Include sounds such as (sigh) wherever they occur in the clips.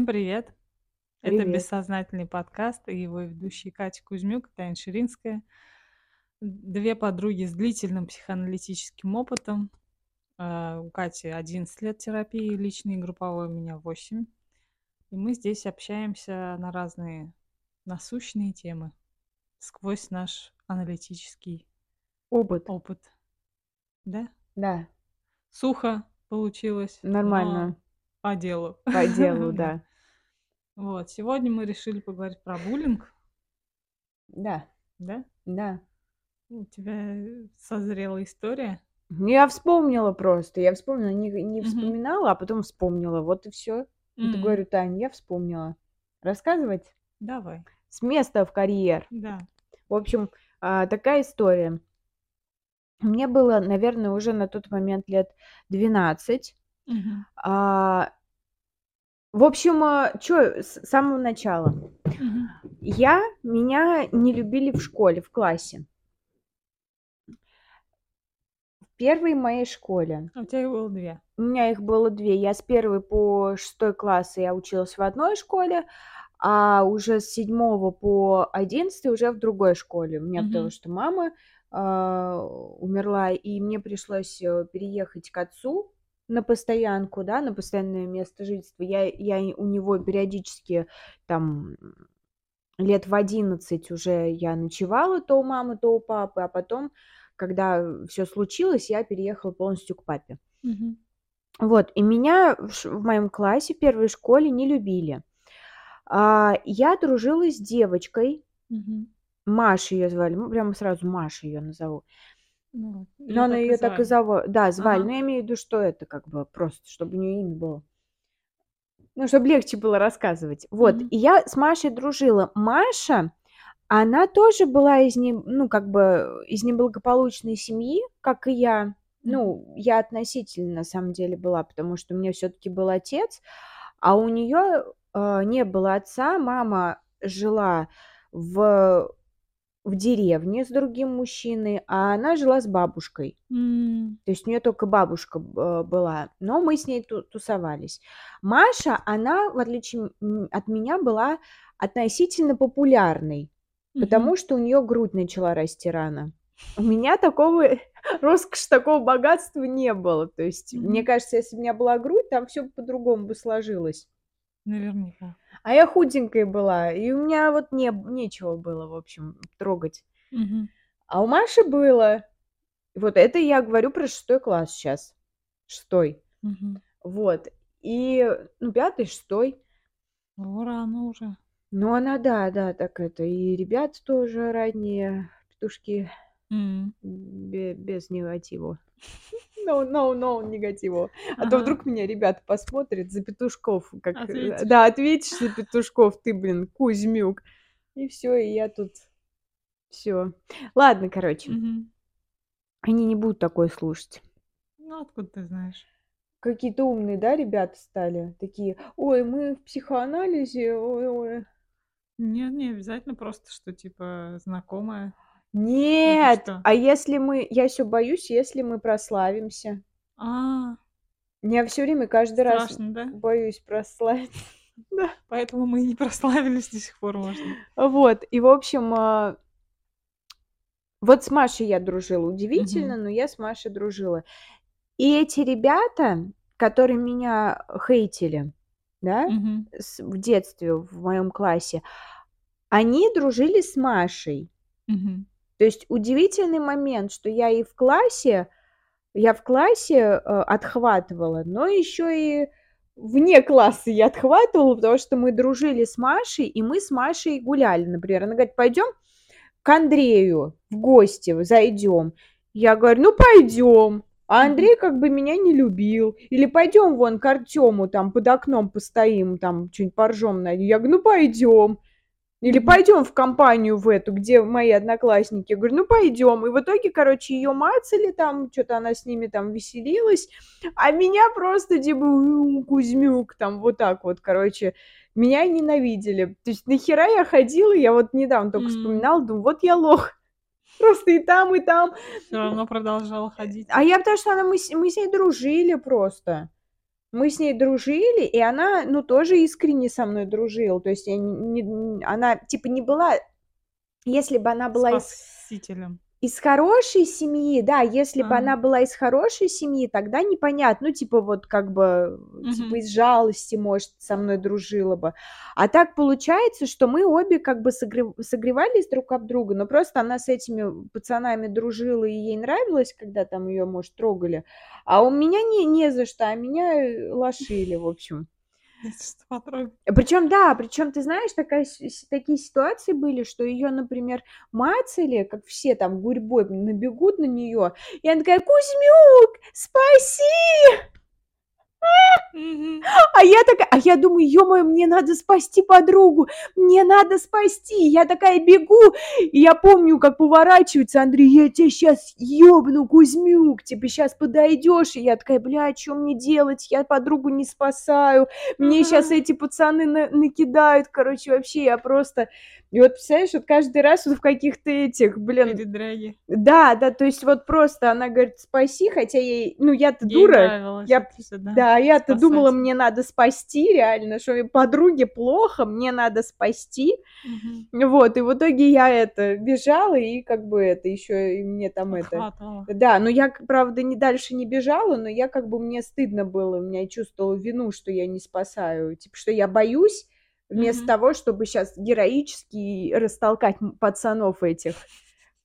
Всем привет! Это Привет. бессознательный подкаст и его ведущие Катя Кузьмюк и Таня Ширинская. Две подруги с длительным психоаналитическим опытом. А, У Кати 11 лет терапии личной и групповой, у меня 8. И мы здесь общаемся на разные насущные темы сквозь наш аналитический Опыт. опыт. Да? Да, Сухо получилось, но нормально. по делу. По делу, (laughs) да. Вот, сегодня мы решили поговорить про буллинг, Да, да? да. У тебя созрела история. Ну, Я вспомнила просто. Я вспомнила, не, не вспоминала, а потом вспомнила. Вот и все. Вот М, говорю, Тань, я вспомнила. Рассказывать? Давай. С места в карьер. Да. В общем, а, такая история. Мне было, наверное, уже на тот момент лет 12. Мгм. А, В общем, что, с самого начала. Я, меня не любили в школе, в классе. В первой моей школе. А у тебя их было две. У меня их было две. Я с первой по шестой класс я училась в одной школе, а уже с седьмого по одиннадцатый уже в другой школе. У меня потому Мгм. что мама а, умерла, и мне пришлось э, переехать к отцу на постоянку, да, на постоянное место жительства. Я, я у него периодически там лет в 11 уже я ночевала то у мамы, то у папы, а потом, когда все случилось, я переехала полностью к папе. Мгм. Вот, и меня в, в моем классе, в первой школе не любили. А, я дружила с девочкой, Мгм. Маша ее звали, ну, прямо сразу Маша ее назову. Ну, её Но она ее так и зовут, да, звали, Ага. но я имею в виду, что это как бы просто, чтобы у нее имя было. Ну, чтобы легче было рассказывать. Вот, Мгм. и я с Машей дружила. Маша, она тоже была из не, ну, как бы из неблагополучной семьи, как и я. Ну, я относительно, на самом деле, была, потому что у меня все-таки был отец, а у нее не было отца. Мама жила в, в деревне с другим мужчиной, а она жила с бабушкой. М, То есть у нее только бабушка э, была, но мы с ней ту- тусовались. Маша, она, в отличие от меня, была относительно популярной, потому мгм. что у нее грудь начала расти рано. У меня такого (laughs) роскоши, такого богатства не было. То есть, мне Мгм. кажется, если бы у меня была грудь, там все по-другому бы сложилось. Наверняка. А я худенькая была, и у меня вот не, нечего было, в общем, трогать. Мгм. А у Маши было. Вот это я говорю про шестой класс сейчас. Шестой. Мгм. Вот. И, ну, пятый, шестой. Ну, рано уже. Ну, она, да, да, так это. И ребята тоже ранние петушки бе- без негатива. (laughs) No, no, no, негатива. А то вдруг меня ребята посмотрят за петушков. Как, Ответишь. да, ответишь за петушков, ты, блин, Кузьмюк. И все, и я тут все. Ладно, короче, Мгм. они не будут такое слушать. Ну, откуда ты знаешь? Какие-то умные, да, ребята стали? Такие, ой, мы в психоанализе, ой, ой. Нет, не обязательно просто, что типа знакомая. Нет, что? а если мы, я все боюсь, если мы прославимся. А, Я все время, каждый раз да? боюсь прославиться. (laughs) Да. Поэтому мы и не прославились до сих пор, можно. Вот, и в общем, а, вот с Машей я дружила. Удивительно, но я с Машей дружила. И эти ребята, которые меня хейтили, да, с- в детстве в моем классе, они дружили с Машей. Мгм. То есть удивительный момент, что я и в классе, я в классе э, отхватывала, но еще и вне класса я отхватывала, потому что мы дружили с Машей, и мы с Машей гуляли, например. Она говорит, пойдем к Андрею в гости, зайдем. Я говорю, ну пойдем. А. Андрей как бы меня не любил. Или пойдем вон к Артему, там под окном постоим, там что-нибудь поржем на Я говорю, ну пойдем. Или пойдем в компанию в эту, где мои одноклассники. Я говорю, ну пойдем. И в итоге, короче, ее мацали там, что-то она с ними там веселилась. А меня просто типа «У, Кузьмюк, там вот так вот, короче, меня ненавидели. То есть нахера я ходила, я вот недавно только М. вспоминала, думаю, вот я лох. (laughs) Просто и там, и там. Все равно продолжала ходить. А я потому что она, мы, мы с ней дружили просто. Мы с ней дружили, и она, ну, тоже искренне со мной дружила. То есть я не, не- она, типа, не была... Если бы она была Спасителем. Из хорошей семьи, да, если бы Ага. она была из хорошей семьи, тогда непонятно. Ну, типа, вот как бы, типа, Мгм. из жалости, может, со мной дружила бы. А так получается, что мы обе как бы согрев- согревались друг об друга, но просто она с этими пацанами дружила, и ей нравилось, когда там ее, может, трогали. А у меня не, не за что, а меня э, лошили, в общем. Потрогай. Причем, да, причем, ты знаешь, такая, такие ситуации были, что ее, например, мацали, как все там гурьбой набегут на нее, и она такая, Кузьмюк, спаси! А я такая, а я думаю, ё-моё, мне надо спасти подругу, мне надо спасти. Я такая бегу, и я помню, как поворачивается Андрей, я тебя сейчас ёбну, Кузьмюк, тебе сейчас подойдешь. И я такая, бля, что мне делать? Я подругу не спасаю, мне сейчас эти пацаны на- накидают. Короче, вообще я просто... И вот, представляешь, вот каждый раз вот в каких-то этих, блин, Передряги. да, да, то есть вот просто она говорит, спаси, хотя ей, ну, я-то Ей дура, нравилось я- это всё, да. да, я-то думала, мне надо спасти, реально, что подруге плохо, мне надо спасти. Мгм. Вот, и в итоге я это бежала, и как бы это еще и мне там это. Подхватывала. Да, но я, правда, не дальше не бежала, но я как бы мне стыдно было, у меня чувствовала вину, что я не спасаю, типа, что я боюсь, вместо Мгм. того, чтобы сейчас героически растолкать пацанов этих.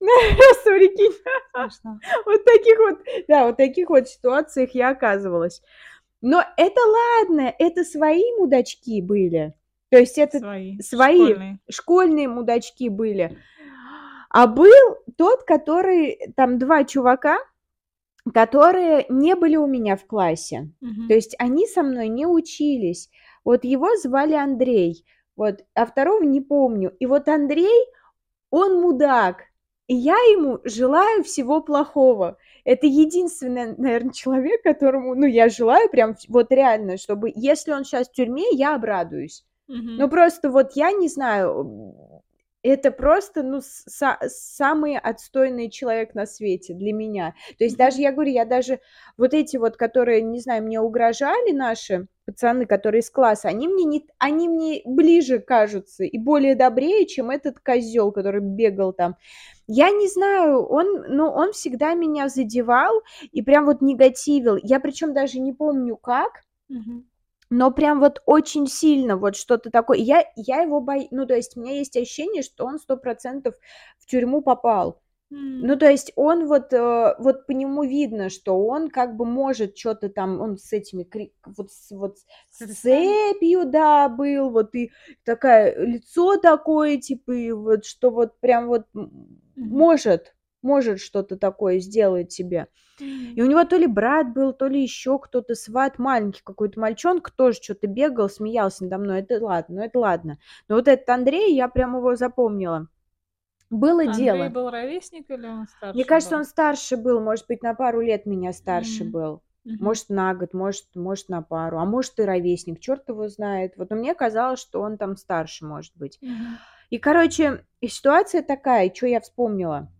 (laughs) (laughs) Вот таких вот, да, вот таких вот ситуациях я оказывалась. Но это ладно, это свои мудачки были. То есть это Свои. свои. Школьные. школьные мудачки были. А был тот, который, там два чувака, которые не были у меня в классе. То есть они со мной не учились. Вот его звали Андрей, вот, а второго не помню. И вот Андрей, он мудак, и я ему желаю всего плохого. Это единственный, наверное, человек, которому, ну, я желаю прям, вот реально, чтобы, если он сейчас в тюрьме, я обрадуюсь. Мгм. Ну, просто вот я не знаю, это просто, ну, са- самый отстойный человек на свете для меня. То есть даже, я говорю, я даже вот эти вот, которые, не знаю, мне угрожали наши пацаны, которые из класса, они мне не, они мне ближе кажутся и более добрее, чем этот козел, который бегал там. Я не знаю, он, ну, он всегда меня задевал и прям вот негативил. Я причем даже не помню как, Мгм. Но прям вот очень сильно вот что-то такое. Я, я его боюсь, ну, то есть у меня есть ощущение, что он сто процентов в тюрьму попал. Ну, то есть он вот, э, вот по нему видно, что он как бы может что-то там, он с этими, вот, с- вот с цепью, да, был, вот и такая, лицо такое, типа, и вот, что вот прям вот может, может что-то такое сделать тебе. И у него то ли брат был, то ли еще кто-то, сват маленький какой-то мальчонка, тоже что-то бегал, смеялся надо мной. Это ладно, ну это ладно. Но вот этот Андрей, я прям его запомнила. Было Андрей дело. был ровесник или он старше Мне кажется, был? он старше был, может быть, на пару лет меня старше М. был. Может, на год, может, может, на пару, а может, и ровесник, черт его знает. Вот, но мне казалось, что он там старше, может быть. И, короче, ситуация такая, что я вспомнила.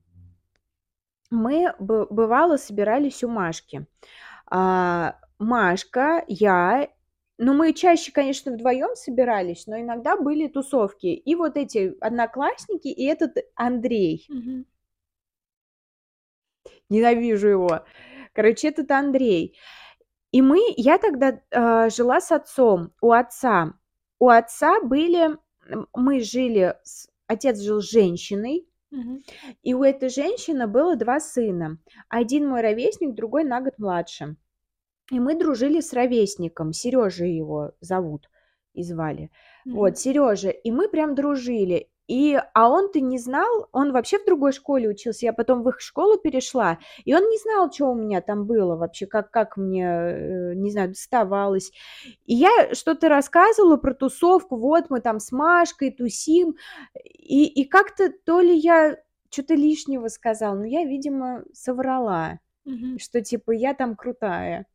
Мы, бы- бывало, собирались у Машки. А, Машка, я, ну, мы чаще, конечно, вдвоем собирались, но иногда были тусовки. И вот эти одноклассники, и этот Андрей. Мгм. Ненавижу его. Короче, этот Андрей. И мы, я тогда а, жила с отцом, у отца. У отца были, мы жили, с- отец жил с женщиной, Мгм. и у этой женщины было два сына. Один мой ровесник, другой на год младше. И мы дружили с ровесником, Сережа его зовут и звали. Мгм. Вот, Сережа. И мы прям дружили. И, а он-то не знал, он вообще в другой школе учился, я потом в их школу перешла, и он не знал, что у меня там было вообще, как, как мне, э, не знаю, доставалось. И я что-то рассказывала про тусовку, вот мы там с Машкой тусим, и, и как-то то ли я что-то лишнего сказала, но я, видимо, соврала, Мгм. что типа я там крутая.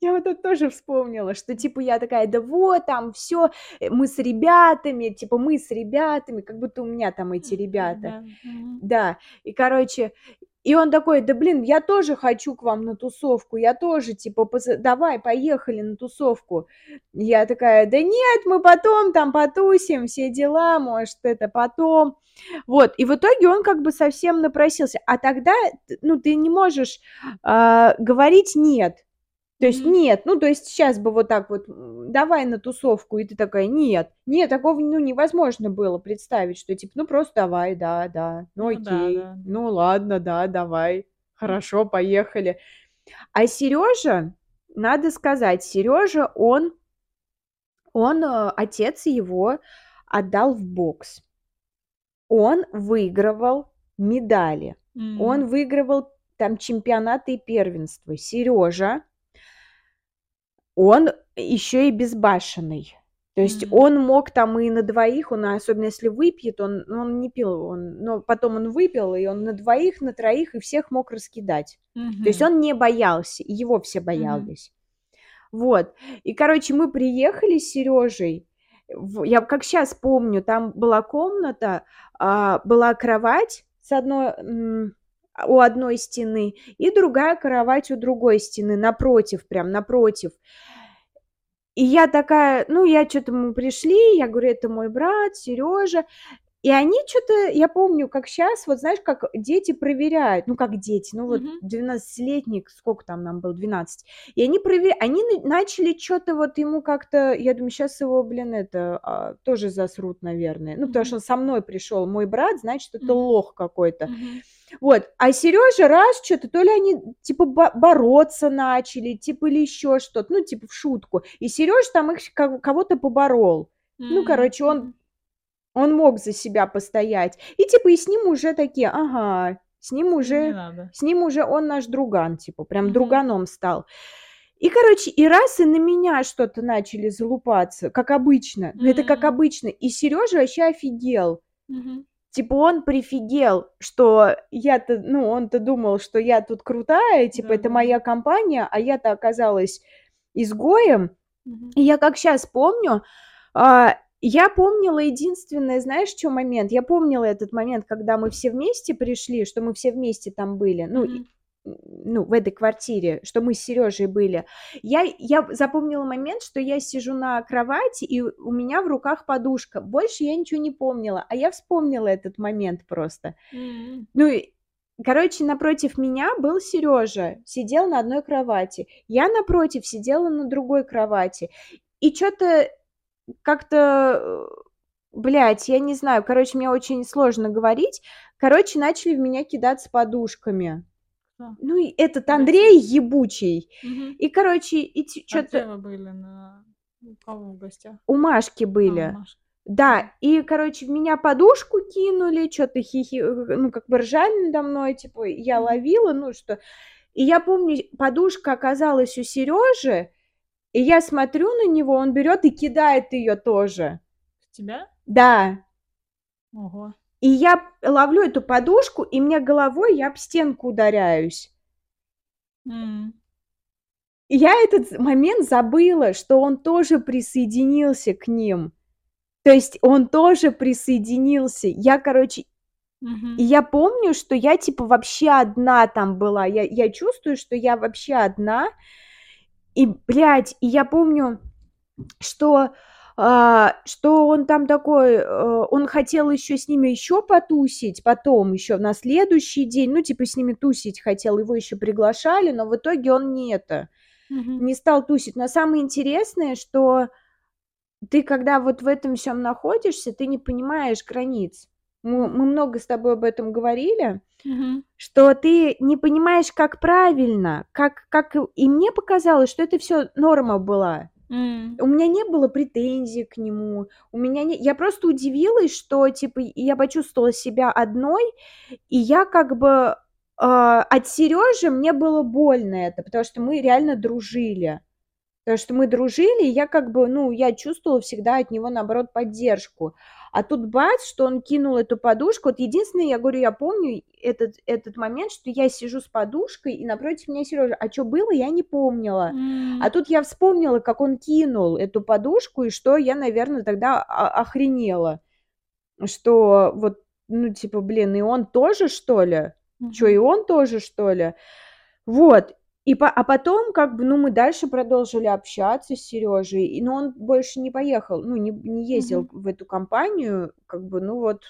Я вот это тоже вспомнила, что типа я такая, да вот там все, мы с ребятами, типа мы с ребятами, как будто у меня там эти ребята. да. Да, и короче, И он такой: "Да блин, я тоже хочу к вам на тусовку, я тоже, типа, поза давай, поехали на тусовку". Я такая: "Да нет, мы потом там потусим, все дела, может, это потом". Вот, и в итоге он как бы совсем напросился. А тогда, ну, ты не можешь, а, говорить "нет". То есть Мгм. нет, ну, то есть сейчас бы вот так вот: "Давай на тусовку", и ты такая: "Нет". Нет, такого, ну, невозможно было представить, что типа, ну, просто давай, да, да, ну, Ну окей, да, да. ну, ладно, да, давай, хорошо, поехали. А Сережа, надо сказать, Сережа, он он, э, отец его отдал в бокс. Он выигрывал медали, М. он выигрывал там чемпионаты и первенства. Сережа он еще и безбашенный. То есть М. он мог там и на двоих, он, особенно если выпьет, он ну, он не пил, он но потом он выпил, и он на двоих, на троих, и всех мог раскидать. То есть он не боялся, и его все боялись. Вот. И, короче, мы приехали с Сережей. Я как щас помню, там была комната, а, была кровать с одной у одной стены и другая кровать у другой стены, напротив, прям напротив. И я такая, ну, я чё-то мы пришли, я говорю: "Это мой брат Сережа". И они чё-то, я помню, как щас, вот знаешь, как дети проверяют, ну, как дети, ну, вот Мгм. двенадцатилетний, сколько там нам было, 12. И они прове они на начали чё-то вот ему как-то, я думаю, щас его, блин, это, а, тоже засрут, наверное. Ну, потому что он со мной пришел, мой брат, значит, это лох какой-то. Вот, а Сережа раз чё-то, то ли они типа бо бороться начали, типа, или еще что-то, ну, типа в шутку. И Сережа там их ко кого-то поборол. Ну, М. короче, он. Он мог за себя постоять. И типа и с ним уже такие: "Ага, с ним уже с ним уже он наш друган", типа, прям Мгм. друганом стал. И, короче, и раз, и на меня что-то начали залупаться, как обычно. Ну, это как обычно. И Сережа вообще офигел. Мгм. Типа он прифигел, что я-то, ну, он-то думал, что я тут крутая, типа это Да-да-да. моя компания, а я-то оказалась изгоем. Мгм. И я как щас помню, а, я помнила единственное, знаешь, чё момент? Я помнила этот момент, когда мы все вместе пришли, что мы все вместе там были, ну, Мгм. ну, в этой квартире, что мы с Сережей были. Я я запомнила момент, что я сижу на кровати, и у меня в руках подушка. Больше я ничего не помнила, а я вспомнила этот момент просто. М. Ну и, короче, напротив меня был Сережа, сидел на одной кровати. Я напротив сидела на другой кровати. И чё-то как-то, э, блядь, я не знаю, короче, мне очень сложно говорить. Короче, начали в меня кидаться подушками. Кто? Ну, и этот? Андрей ебучий. Мгм. И, короче, и ть А где вы были? На у кого в гостях? У Машки А, у были. Маши. Да, и, короче, в меня подушку кинули, чё-то хихи ну, как бы ржали надо мной, типа, я ловила, ну, что И я помню, подушка оказалась у Сережи, и я смотрю на него, он берет и кидает ее тоже. В тебя? Да. Ого. И я ловлю эту подушку, и мне головой я об стенку ударяюсь. М. И я этот момент забыла, что он тоже присоединился к ним. То есть он тоже присоединился. Я, короче и Мгм. я помню, что я, типа, вообще одна там была. Я я чувствую, что я вообще одна. И, блядь, и я помню, что, а, что он там такой, э, он хотел еще с ними еще потусить, потом еще на следующий день, ну, типа, с ними тусить хотел, его еще приглашали, но в итоге он не это, Мгм. не стал тусить. Но самое интересное, что ты, когда вот в этом всём находишься, ты не понимаешь границ. Мы много с тобой об этом говорили, Мгм. что ты не понимаешь, как правильно, как как и мне показалось, что это всё норма была. М. У меня не было претензий к нему, у меня не я просто удивилась, что, типа, я почувствовала себя одной, и я как бы, а, от Сережи мне было больно это, потому что мы реально дружили. Потому что мы дружили, и я как бы, ну, я чувствовала всегда от него, наоборот, поддержку. А тут бац, что он кинул эту подушку. Вот единственное, я говорю, я помню этот этот момент, что я сижу с подушкой, и напротив меня Сережа. А чё было, я не помнила. А М. тут я вспомнила, как он кинул эту подушку, и что я, наверно, тогда охренела. Что вот, ну, типа, блин, и он тоже, что ли? Чё, и Мгм. он тоже, что ли? Вот. И по а потом, как бы, ну, мы дальше продолжили общаться с Серёжей, и но он больше не поехал, ну, не не ездил Мгм. в эту компанию, как бы, ну вот.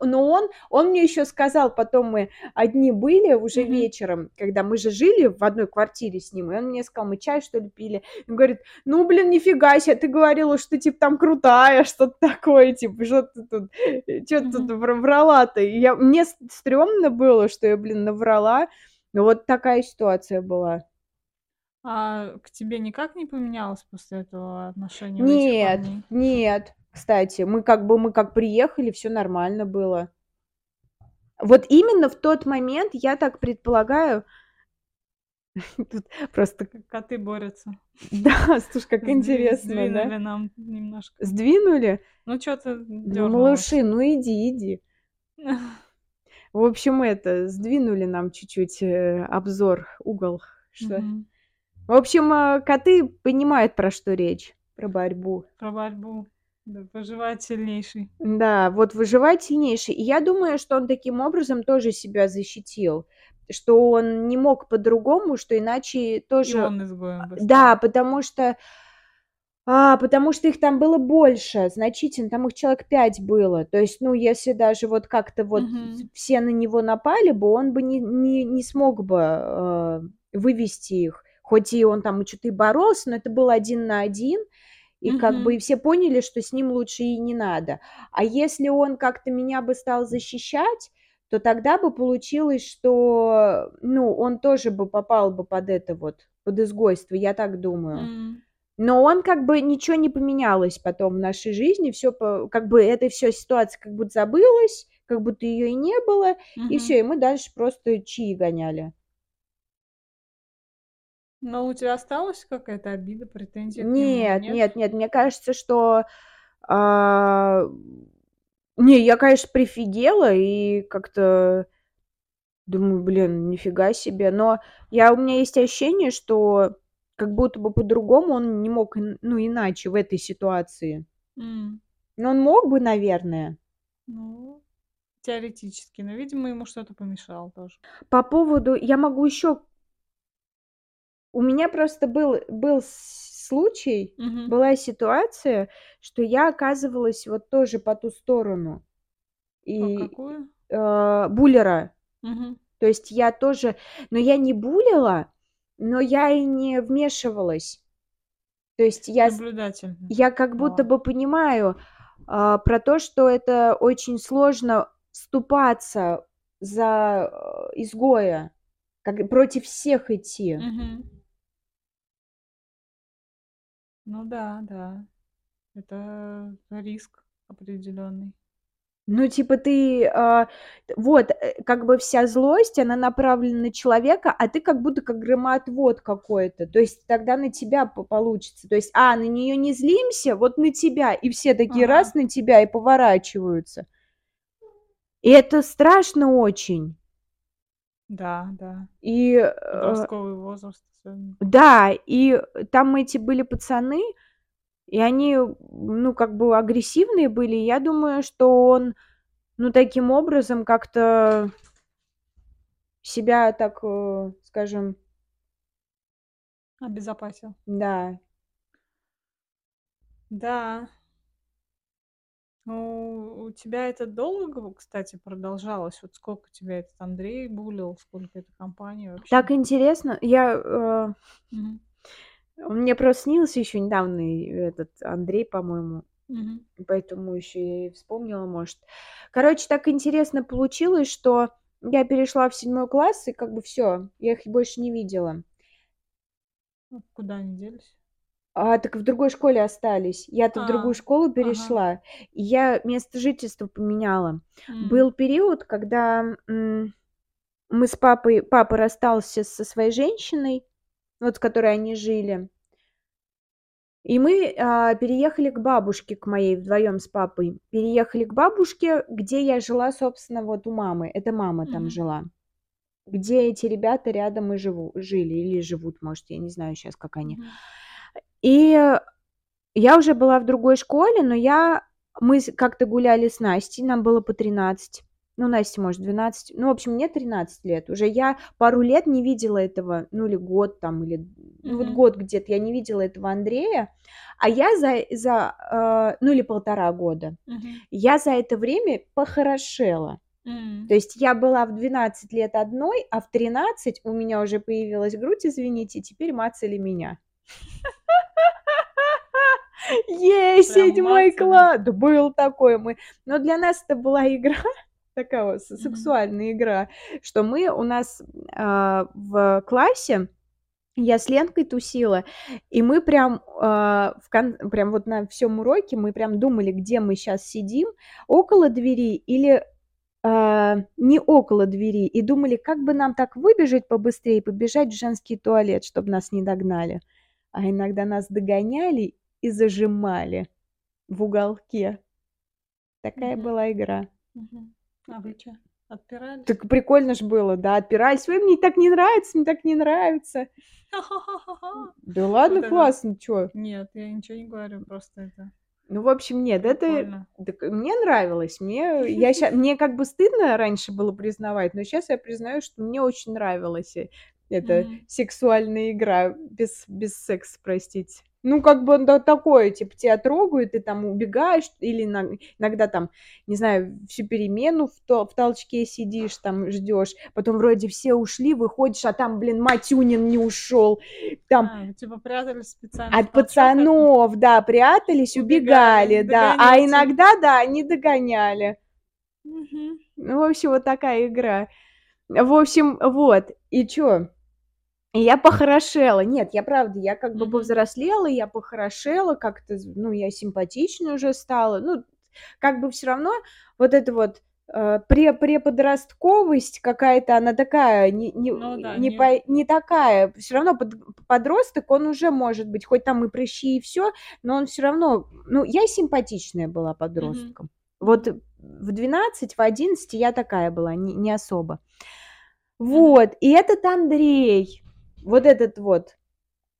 но он он мне ещё сказал, потом мы одни были уже Мгм. вечером, когда мы же жили в одной квартире с ним, и он мне сказал: "Мы чай, что ли, пили?" Он говорит: "Ну, блин, нифига се, ты говорила, что, типа, там крутая", что-то такое, типа, что ты тут, чё ты тут Мгм. вра врала-то? И я мне стрёмно было, что я, блин, наврала. Вот такая ситуация была. А к тебе никак не поменялось после этого отношение этих Нет, нет, кстати, мы как бы мы как приехали, всё нормально было. Вот именно в тот момент, я так предполагаю (laughs) Тут просто коты борются. (laughs) Да, слушай, как интересно, да? сдвинули нам немножко. Сдвинули? Ну, Ну, дёрнулось. малыши, ну иди, иди. (laughs) В общем, это, сдвинули нам чуть-чуть, э, обзор, угол, что. Мгм. В общем, э, коты понимают, про что речь, про борьбу. Про борьбу. Да, выживает сильнейший. Да, вот выживает сильнейший. И я думаю, что он таким образом тоже себя защитил, что он не мог по-другому, что иначе И тоже он изгоем бы Да, потому что а, потому что их там было больше, значительно, там их человек 5 было. То есть, ну, если даже вот как-то вот Мгм. все на него напали бы, он бы не не не смог бы, э, вывести их. Хоть и он там чё-то и боролся, но это был 1 на 1, и как бы и все поняли, что с ним лучше и не надо. А если он как-то меня бы стал защищать, то тогда бы получилось, что, ну, он тоже бы попал бы под это вот, под изгойство, я так думаю. М. Но он как бы ничего не поменялось потом в нашей жизни, по как бы эта вся ситуация как будто забылась, как будто её и не было, и всё, Мгм. и мы дальше просто чаи гоняли. Но у тебя осталась какая-то обида, претензия Нет, нет? нет, нет, мне кажется, что, а, не, я, конечно, прифигела и как-то думаю: "Блин, нифига себе". Но я у меня есть ощущение, что как будто бы по-другому он не мог, ну, иначе в этой ситуации. М. Но он мог бы, наверное. Ну, теоретически, но, видимо, ему что-то помешало тоже. По поводу я могу ещё У меня просто был был случай, Мгм. была ситуация, что я оказывалась вот тоже по ту сторону. По И, какую? э, буллера. Мгм. То есть я тоже но я не буллила, но я и не вмешивалась. То есть я я как будто бы понимаю, а, про то, что это очень сложно вступаться за, э, изгоя, как против всех идти. Мгм. Ну да, да. Это риск определённый. Ну, типа ты, а, вот, э, как бы вся злость, она направлена на человека, а ты как будто как громоотвод какой-то. То есть тогда на тебя по получится. То есть, а, на неё не злимся, вот на тебя. И все такие раз Ага. на тебя и поворачиваются. И это страшно очень. Да, да. И, э Подростковый возраст. Да, и там эти были пацаны, и они, ну, как бы агрессивные были. Я думаю, что он, ну, таким образом как-то себя так, э, скажем Обезопасил. Да. Да. Ну, у тебя это долго, кстати, продолжалось? Вот сколько тебя этот Андрей буллил, сколько эта компания вообще? Так интересно. Я, э Мгм. Мне просто снился ещё недавно этот Андрей, по-моему, Мгм. поэтому ещё и вспомнила, может. Короче, так интересно получилось, что я перешла в 7 класс, и как бы всё, я их больше не видела. А куда они делись? А, так в другой школе остались. Я-то в другую А, школу ага. перешла, и я место жительства поменяла. М. Был период, когда, мы с папой папа расстался со своей женщиной, вот с которой они жили. И мы, а, переехали к бабушке к моей вдвоём с папой. Переехали к бабушке, где я жила, собственно, вот у мамы. Это мама там Мгм. жила. Где эти ребята рядом и живу жили или живут, может, я не знаю щас, как они. Мгм. И я уже была в другой школе, но я мы как-то гуляли с Настей, нам было по 13. Ну, Насте, может, 12. Ну, в общем, мне 13 лет. Уже я пару лет не видела этого, ну, или год там, или ну, вот год где-то я не видела этого Андрея, а я за, за э, ну, или полтора года, Мгм. я за это время похорошела. М. То есть я была в 12 лет одной, а в 13 у меня уже появилась грудь, извините, теперь мацали меня. (laughs) Ей, седьмой класс! Был такой мы. Но для нас это была игра, такая вот Мгм. сексуальная игра, что мы у нас а, в классе я с Ленкой тусила, и мы прям, а, в кон- прям вот на всем уроке мы прям думали, где мы сейчас сидим, около двери или а, не около двери, и думали, как бы нам так выбежать побыстрее, побежать в женский туалет, чтобы нас не догнали. А иногда нас догоняли и зажимали в уголке. Такая Мгм. была игра. Мгм. А вы чё, отпирались? Так прикольно ж было, да, отпирались. Ой, мне так не нравится, мне так не нравится. Да ладно, Вот это- классно, чё. Нет, я ничего не говорю, просто это Ну, в общем, нет, это... так мне нравилось. Мне, (laughs) я ща- мне как бы стыдно раньше было признавать, но сейчас я признаю, что мне очень нравилась э, эта Мгм. сексуальная игра без, без секса, простите. Ну, как бы да, такое, типа, тебя трогают, ты там убегаешь, или иногда там, не знаю, всю перемену в, то- в толчке сидишь, там ждешь, потом вроде все ушли, выходишь, а там, блин, Матюнин не ушел, там А, типа прятались специально от толчок пацанов, да, прятались, Убегали, убегали, да, а иногда, да, они догоняли. Мгм. Ну, в общем, вот такая игра. В общем, вот, и чё? Я похорошела. Нет, я правда, я как бы повзрослела, я похорошела, как-то, ну, я симпатичной уже стала. Ну, как бы все равно вот это вот э, пре преподростковость какая-то, она такая, не, не, Ну да, не, не- по- не такая. Все равно под- подросток, он уже может быть, хоть там и прыщи и все, но он все равно, ну, я симпатичная была подростком. Вот в 12, в 11 я такая была, не, не особо. Вот, и этот Андрей, вот этот вот,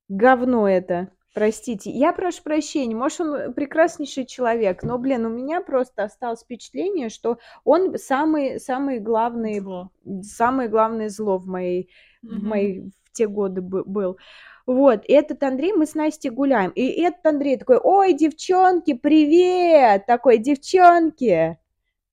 говно это, простите, я прошу прощения, может, он прекраснейший человек, но, блин, у меня просто осталось впечатление, что он самый, самый главный, Зло. самое главное зло в моей, в Мгм. мои в те годы бы- был. Вот, и этот Андрей, мы с Настей гуляем, и этот Андрей такой, ой, девчонки, привет, такой, девчонки,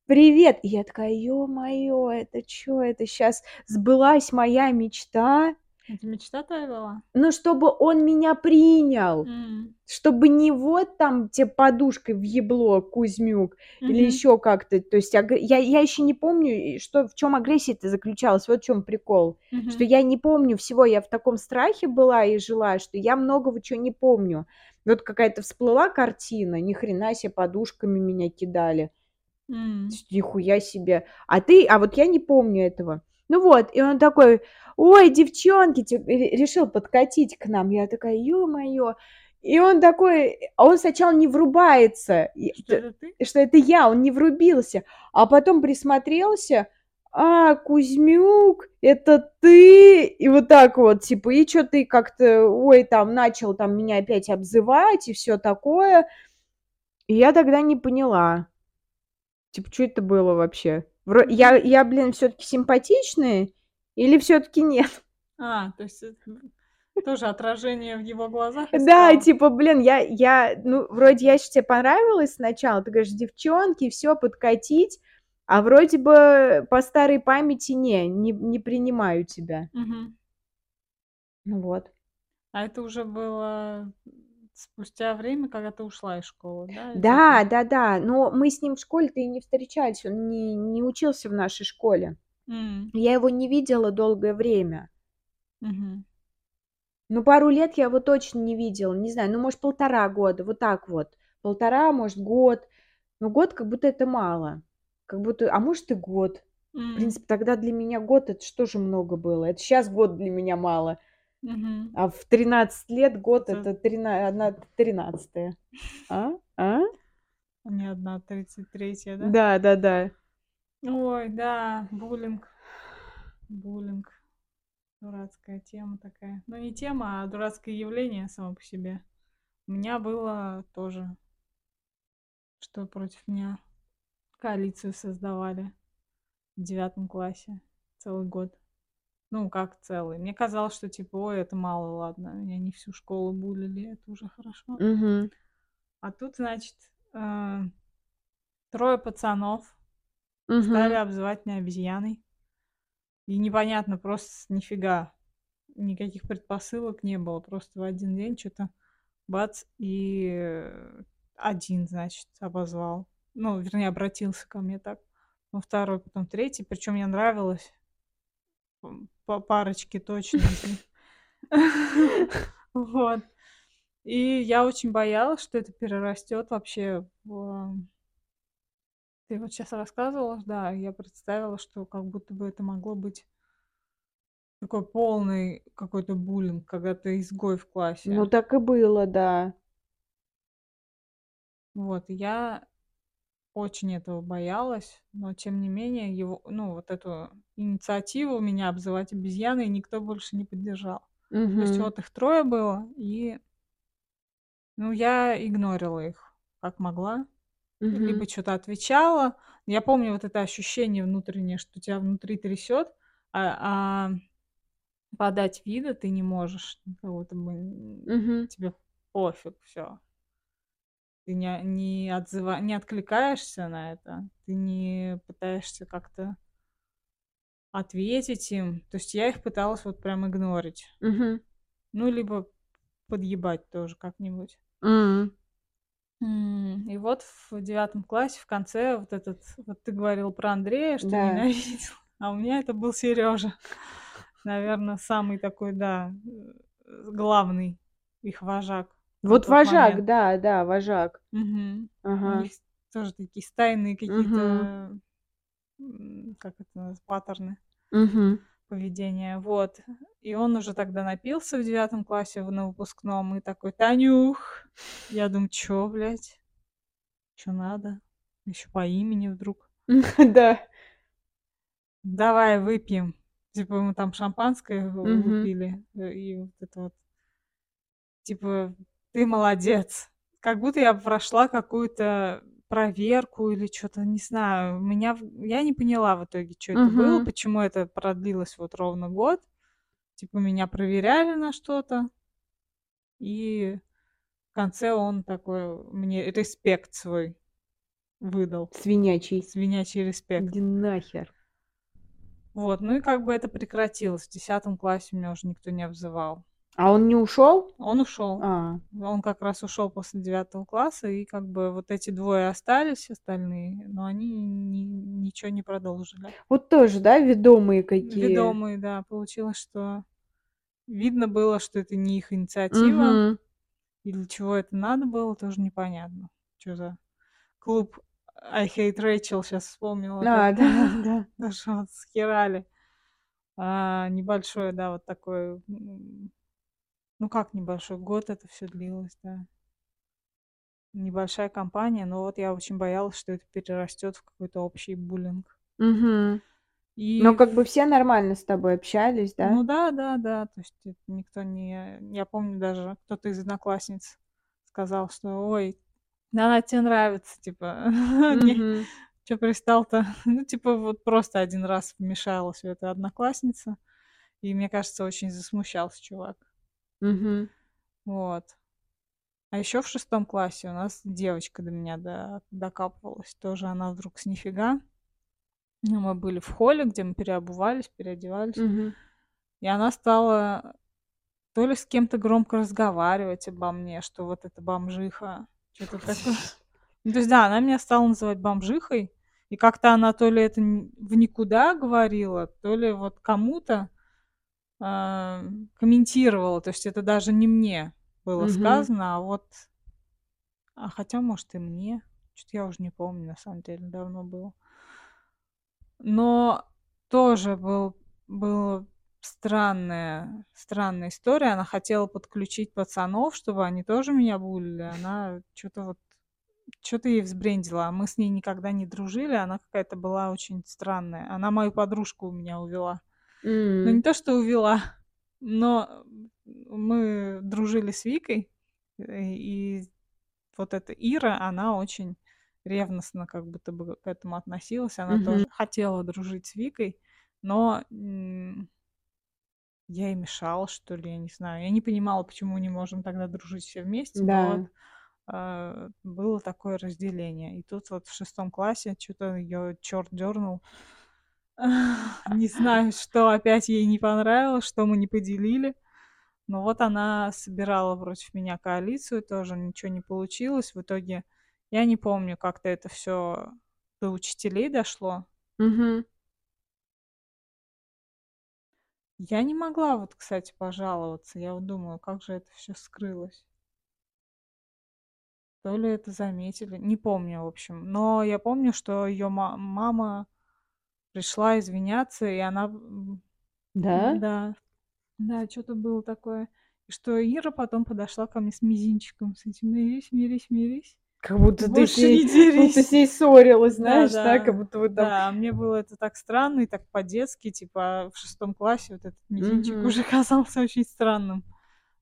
привет. И я такая, ё-моё, это чё, это сейчас сбылась моя мечта? Это мечта твоя была? Ну, чтобы он меня принял, М. чтобы не вот там тебе подушкой в ебло, Кузьмюк, или Мгм. еще как-то. То есть аг- я, я еще не помню, что, в чем агрессия-то заключалась, вот в чем прикол. Что Мгм. я не помню всего, я в таком страхе была и жила, что я многого чего не помню. Вот какая-то всплыла картина, ни хрена себе подушками меня кидали. Есть Нихуя себе. А ты, а вот я не помню этого. Ну вот, и он такой, ой, девчонки, ре- решил подкатить к нам. Я такая, ё-моё. И он такой, а он сначала не врубается, Что это ты? что это я, он не врубился, а потом присмотрелся, а, Кузьмюк, это ты, и вот так вот, типа, и что ты как-то, ой, там, начал там меня опять обзывать и все такое. И я тогда не поняла, типа, что это было вообще? Я, я, блин, все-таки симпатичная или все-таки нет? А, то есть это тоже отражение в его глазах Да, типа, блин, я, я, ну, вроде я еще тебе понравилась сначала, ты говоришь, девчонки, все, подкатить, а вроде бы по старой памяти не, не, не принимаю тебя. Ну вот. А это уже было спустя время, когда ты ушла из школы, да? Да, Типа? да, да, но мы с ним в школе-то и не встречались, он не, не учился в нашей школе. М. Я его не видела долгое время. Мгм. Ну, пару лет я его точно не видела, не знаю, ну, может, полтора года, вот так вот. Полтора, может, год. Но год как будто это мало. Как будто, а может и год. В М. принципе, тогда для меня год это что же много было. Это сейчас год для меня мало. Мгм. А в 13 лет год Это- это трина- одна тринадцатая. А? А? Не одна, 33 да? Да, да, да. Ой, да, буллинг. Буллинг. Дурацкая тема такая. Ну, не тема, а дурацкое явление само по себе. У меня было тоже, что против меня коалицию создавали. в девятом классе целый год. Ну, как целый. Мне казалось, что типа, ой, это мало, ладно. Меня не всю школу булили, это уже хорошо. Мгм. А тут, значит, э, трое пацанов стали Мгм. обзывать меня обезьяной. И непонятно, просто нифига. Никаких предпосылок не было. Просто в один день что-то бац, и один, значит, обозвал. Ну, вернее, обратился ко мне так. Ну, второй, потом третий. Причем мне нравилось по парочке точно. (laughs) Вот. И я очень боялась, что это перерастет вообще в... Ты вот сейчас рассказывала, да, я представила, что как будто бы это могло быть такой полный какой-то буллинг, когда ты изгой в Ну, классе. так и было, да. Вот, я очень этого боялась, но тем не менее его, ну, вот эту инициативу меня обзывать обезьяной никто больше не поддержал. То есть вот их трое было, и, ну, я игнорила их как могла. Либо Мгм. что-то отвечала. Я помню вот это ощущение внутреннее, что тебя внутри трясет, а, а подать вида ты не можешь. Как будто бы Мгм. тебе пофиг, все. Ты не, не, отзыва... не откликаешься на это, ты не пытаешься как-то ответить им. То есть я их пыталась вот прям игнорить. Мгм. Ну, либо подъебать тоже как-нибудь. М. М, И вот в девятом классе в конце вот этот, вот ты говорил про Андрея, что Да. ненавидел, (laughs) а у меня это был Сережа. Наверное, самый такой, да, э, главный их вожак Вот тот вожак, момент. да, да, вожак. Мгм. У Ага. них тоже такие стайные какие-то, м, как это называется, паттерны Мгм. поведения. Вот. И он уже тогда напился в девятом классе на выпускном и такой, Танюх. Я думаю, чё, блядь? Чё надо? Еще по имени вдруг. (laughs) Да. Давай выпьем. Типа мы там шампанское выпили. э, И вот это вот. Типа, ты молодец. Как будто я прошла какую-то проверку или что-то, не знаю. Меня, я не поняла в итоге, что это было, почему это продлилось вот ровно год. Типа меня проверяли на что-то. И в конце он такой мне респект свой выдал. Свинячий. Свинячий респект. Иди нахер. Вот, ну и как бы это прекратилось. В десятом классе меня уже никто не обзывал. А он не ушел? Он ушел. А. Он как раз ушел после девятого класса, и как бы вот эти двое остались, остальные, но они ни- ничего не продолжили. Вот тоже, да, ведомые какие. Ведомые, да, получилось, что видно было, что это не их инициатива, Мгм. и для чего это надо было, тоже непонятно. Что за клуб I Hate Rachel сейчас вспомнила. А, как да, да. (laughs) Даже вот схерали. А, небольшой, да, вот такой. Ну как небольшой? Год это все длилось, да. Небольшая компания, но вот я очень боялась, что это перерастет в какой-то общий буллинг. Мгм. И Но как бы все нормально с тобой общались, да? Ну да, да, да. То есть никто не... Я помню даже, кто-то из одноклассниц сказал, что ой, да она тебе нравится, типа, (laughs) что пристал-то? (laughs) Ну, типа, вот просто один раз вмешалась в это одноклассница, и мне кажется, очень засмущался чувак. Мгм. Вот. А еще в шестом классе у нас девочка до меня до- докапывалась. Тоже она вдруг с нифига. Ну, Мы были в холле, где мы переобувались, переодевались. Мгм. И она стала то ли с кем-то громко разговаривать обо мне, что вот эта бомжиха. Что-то такое. Ну, то есть, да, она меня стала называть бомжихой. И как-то она то ли это н- в никуда говорила, то ли вот кому-то а, комментировала. То есть это даже не мне было Мгм. сказано, а вот... А хотя, может, и мне. Что-то я уже не помню, на самом деле, давно было. Но тоже был, была странная, странная история. Она хотела подключить пацанов, чтобы они тоже меня булили. Она что-то вот что-то ей взбрендила. А мы с ней никогда не дружили. Она какая-то была очень странная. Она мою подружку у меня увела. Ну, не то, что увела, но мы дружили с Викой. И вот эта Ира, она очень ревностно как будто бы к этому относилась. Она угу. тоже хотела дружить с Викой, но я ей мешала, что ли, я не знаю. Я не понимала, почему не можем тогда дружить все вместе. Да. Но вот э, было такое разделение. И тут вот в шестом классе что-то ее черт дернул. (laughs) Не знаю, что опять ей не понравилось, что мы не поделили. Но вот она собирала против меня коалицию, тоже ничего не получилось. В итоге я не помню, как-то это все до учителей дошло. Угу. Я не могла вот, кстати, пожаловаться. Я вот думаю, как же это все скрылось. То ли это заметили, не помню, в общем. Но я помню, что ее мама пришла извиняться, и она... Да? Да. Да, что-то было такое. Что Ира потом подошла ко мне с мизинчиком, с этим «Мирись, мирись, мирись». Как будто ты с ней, будто с ней ссорилась, знаешь, да, да, да, как будто вот там... Да, мне было это так странно и так по-детски, типа в шестом классе вот этот мизинчик mm-hmm. уже (laughs) казался очень странным.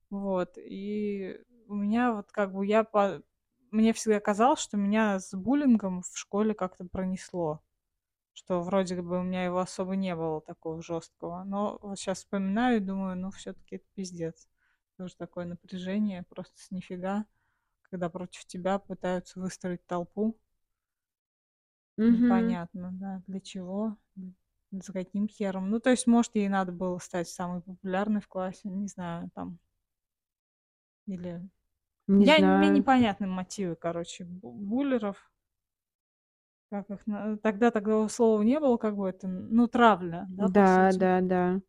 Вот, и у меня вот как бы я по... Мне всегда казалось, что меня с буллингом в школе как-то пронесло что вроде бы у меня его особо не было такого жесткого. Но вот сейчас вспоминаю и думаю, ну все-таки это пиздец. Тоже такое напряжение, просто с нифига, когда против тебя пытаются выстроить толпу. Mm-hmm. Непонятно, да, для чего, за каким хером. Ну, то есть, может, ей надо было стать самой популярной в классе, не знаю, там. Или... Не Я, знаю. Мне непонятны мотивы, короче, буллеров как их тогда такого слова не было, как бы это, ну, травля, да, Да, да, да.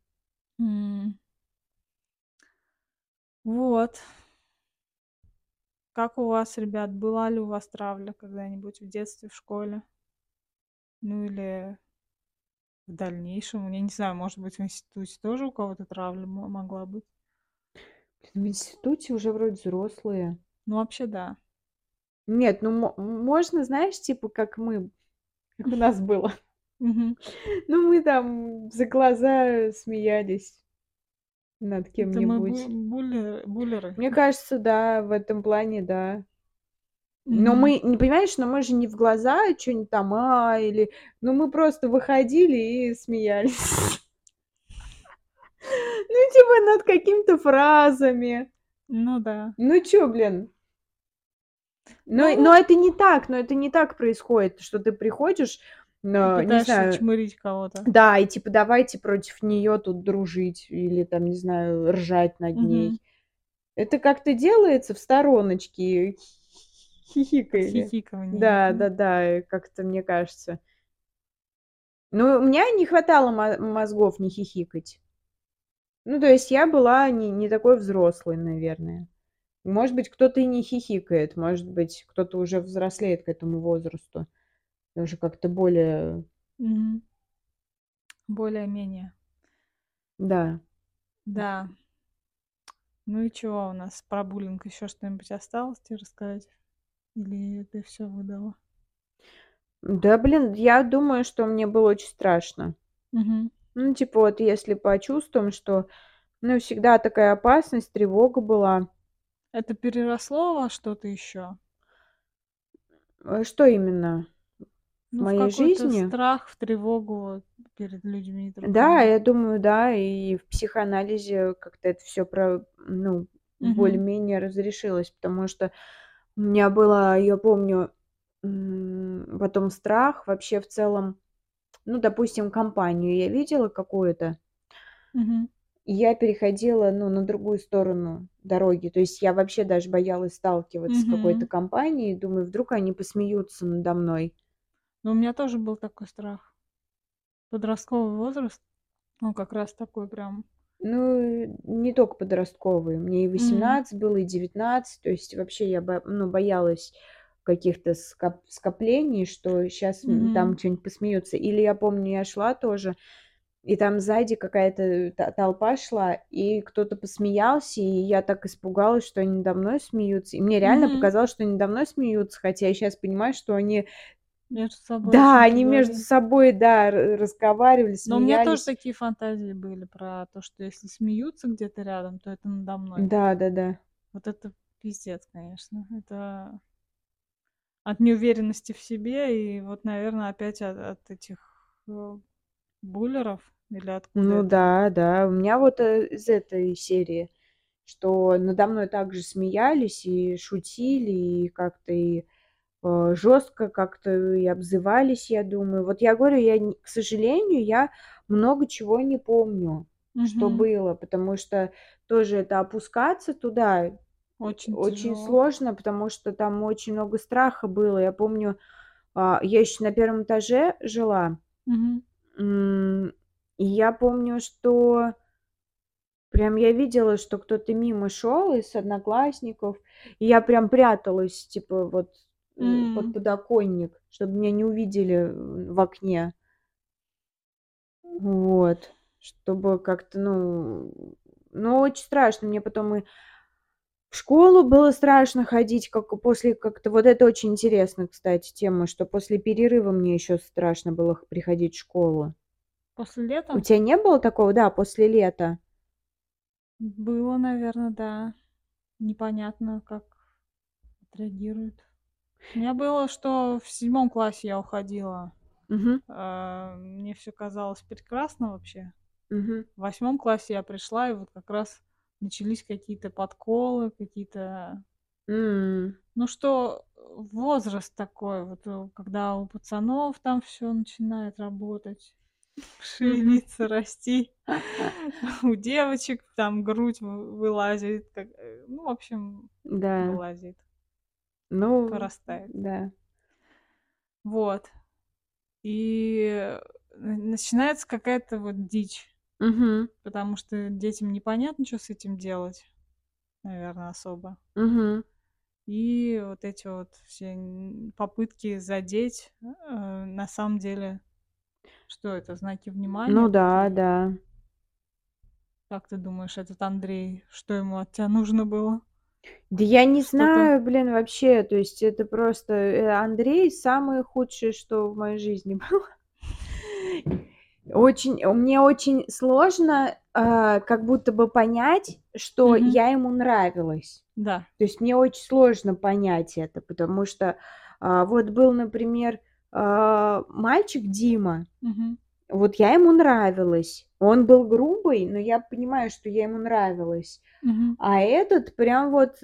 Вот. Как у вас, ребят, была ли у вас травля когда-нибудь в детстве, в школе? Ну или в дальнейшем? Я не знаю, может быть, в институте тоже у кого-то травля могла быть? В институте уже вроде взрослые. Ну, вообще, да. Нет, ну можно, знаешь, типа, как мы, как у нас было. (laughs) (laughs) Ну, мы там за глаза смеялись над кем-нибудь. буллеры, буллеры. Мне кажется, да, в этом плане, да. Но мы, не понимаешь, но мы же не в глаза что-нибудь там, а, или... Ну, мы просто выходили и смеялись. (laughs) Ну, типа над какими-то фразами. Ну да. Ну чё, блин, но, ну, но это не так, но это не так происходит, что ты приходишь, но, не знаю, чмырить кого-то. Да, и типа давайте против нее тут дружить или там, не знаю, ржать над угу. ней. Это как-то делается в стороночке, хихикали. Да, да, да, как-то мне кажется. Ну, у меня не хватало мозгов не хихикать. Ну, то есть я была не, не такой взрослой, наверное. Может быть, кто-то и не хихикает, может быть, кто-то уже взрослеет к этому возрасту. Уже как-то более... Мгм. Более-менее. Да. Да. Ну и чего у нас про буллинг? Еще что-нибудь осталось тебе рассказать? Или ты все выдала? Да, блин, я думаю, что мне было очень страшно. Угу. Ну, типа, вот если по чувствам, что, ну, всегда такая опасность, тревога была. Это переросло во что-то еще? Э, что именно? В ну, моей в жизни? страх, в тревогу перед людьми. Другими. Да, я думаю, да, и в психоанализе как-то это все про, ну, угу. более-менее разрешилось, потому что у меня было, я помню, потом страх вообще в целом, ну, допустим, компанию я видела какую-то, угу я переходила, ну, на другую сторону дороги. То есть я вообще даже боялась сталкиваться с какой-то компанией. Думаю, вдруг они посмеются надо мной. Ну, у меня тоже был такой страх. Подростковый возраст, ну, как раз такой прям. Ну, не только подростковый. Мне и Мгм. 18 было, и 19. То есть вообще я бо- ну, боялась каких-то скоп- скоплений, что сейчас там что-нибудь посмеются. Или я помню, я шла тоже, и там сзади какая-то толпа шла, и кто-то посмеялся, и я так испугалась, что они надо мной смеются. И мне реально mm-hmm. показалось, что они надо мной смеются, хотя я сейчас понимаю, что они... Между собой. Да, они говорили. между собой, да, разговаривали, смеялись. Но у меня тоже такие фантазии были про то, что если смеются где-то рядом, то это надо мной. Да, да, да. Вот это пиздец, конечно. Это от неуверенности в себе и вот, наверное, опять от, от этих э, буллеров или откуда Ну это? да, да. У меня вот э, из этой серии, что надо мной также смеялись и шутили, и как-то и э, жестко как-то и обзывались, я думаю. Вот я говорю, я, к сожалению, я много чего не помню, что Мгм. было, потому что тоже это опускаться туда Очень очень тяжело. сложно, потому что там очень много страха было. Я помню, а, я еще на первом этаже жила, Мгм. И я помню, что прям я видела, что кто-то мимо шел из одноклассников, и я прям пряталась, типа вот э, под подоконник, чтобы меня не увидели в окне. Вот. Чтобы как-то, ну, ну, очень страшно. Мне потом и в школу было страшно ходить, как после как-то вот это очень интересно, кстати, тема, что после перерыва мне еще страшно было приходить в школу. После У лета тебя не было такого, да, после лета? было, наверное, да. Непонятно, как отреагируют. У меня было, что в седьмом классе я уходила. Угу, А, Мне все казалось прекрасно вообще. угу. В восьмом классе я пришла, и вот как раз начались какие-то подколы, какие-то... М, Ну что, возраст такой, вот э, когда у пацанов там все начинает работать, (laughs) шевелиться, расти. (laughs) У девочек там грудь вы- вылазит, э, ну, в общем, Да, вылазит, ну, вырастает. да. Вот. И э, начинается какая-то вот дичь, Угу, потому что детям непонятно, что с этим делать, наверное, особо. угу. И вот эти вот все н- попытки задеть, э, на самом деле, что это, знаки внимания Ну да, такие? да. Как ты думаешь, этот Андрей, что ему от тебя нужно было? Да я не Что-то... знаю, блин, вообще, то есть это просто э, Андрей самое худшее, что в моей жизни (laughs) было. Очень, мне очень сложно, а, как будто бы понять, что Мгм. я ему нравилась. Да. То есть мне очень сложно понять это, потому что а, вот был, например, а, мальчик Дима, Мгм. вот я ему нравилась. Он был грубый, но я понимаю, что я ему нравилась. Мгм. А этот прям вот,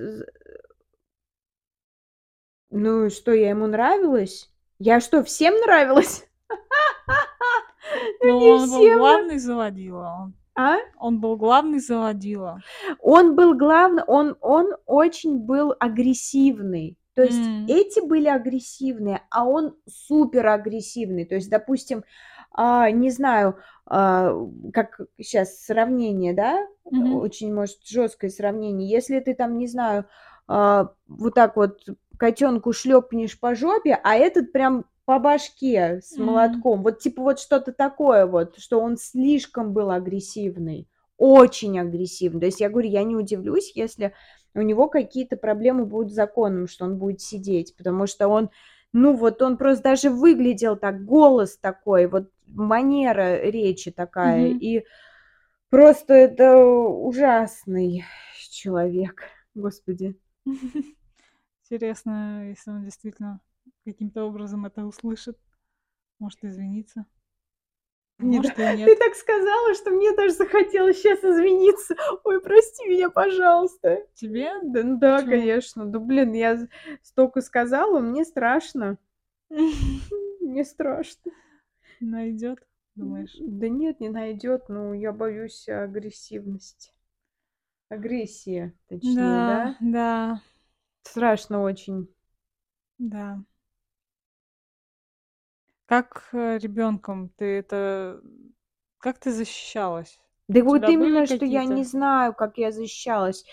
ну что, я ему нравилась? Я что, всем нравилась? (laughs) (laughs) Ну, не он был всем. главный заводила. Он, А? он был главный заводила. Он был главный, он, он очень был агрессивный. То есть эти были агрессивные, а он супер агрессивный. То есть, допустим, а, не знаю, а, как сейчас сравнение, да, Мгм. очень, может, жесткое сравнение. Если ты там, не знаю, а, вот так вот котенку шлепнешь по жопе, а этот прям по башке с молотком. Вот типа вот что-то такое вот, что он слишком был агрессивный, очень агрессивный. То есть я говорю, я не удивлюсь, если у него какие-то проблемы будут с законом, что он будет сидеть, потому что он, ну вот он просто даже выглядел так, голос такой, вот манера речи такая, Мгм. и просто это ужасный человек, господи. (laughs) Интересно, если он действительно каким-то образом это услышит. Может, извиниться. Может, и Ты нет. так сказала, что мне даже захотелось сейчас извиниться. (laughs) Ой, прости меня, пожалуйста. Тебе? Да, ну да, Почему? конечно. Да, блин, я столько сказала, мне страшно. (laughs) Мне страшно. Найдет, думаешь? Да нет, не найдет, но я боюсь агрессивности. Агрессия, точнее, Да, да? да, Страшно очень. да. Как ребенком ты это... Как ты защищалась? Да У вот тебя были именно, что я не знаю, как я защищалась.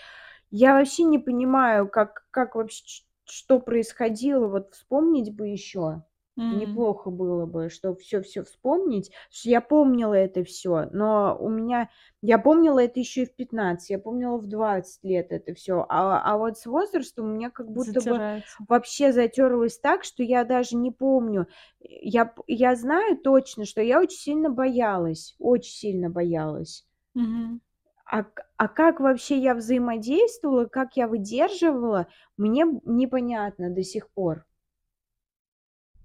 Я вообще не понимаю, как, как вообще, ч- что происходило. Вот вспомнить бы еще. М, Неплохо было бы, что все-все вспомнить. Что я помнила это все, но у меня... Я помнила это еще и в 15, я помнила в 20 лет это все. А, а вот с возрастом у меня как будто бы Затирается. вообще затерлось так, что я даже не помню. Я, я знаю точно, что я очень сильно боялась, очень сильно боялась. Мгм. А, а как вообще я взаимодействовала, как я выдерживала, мне непонятно до сих пор.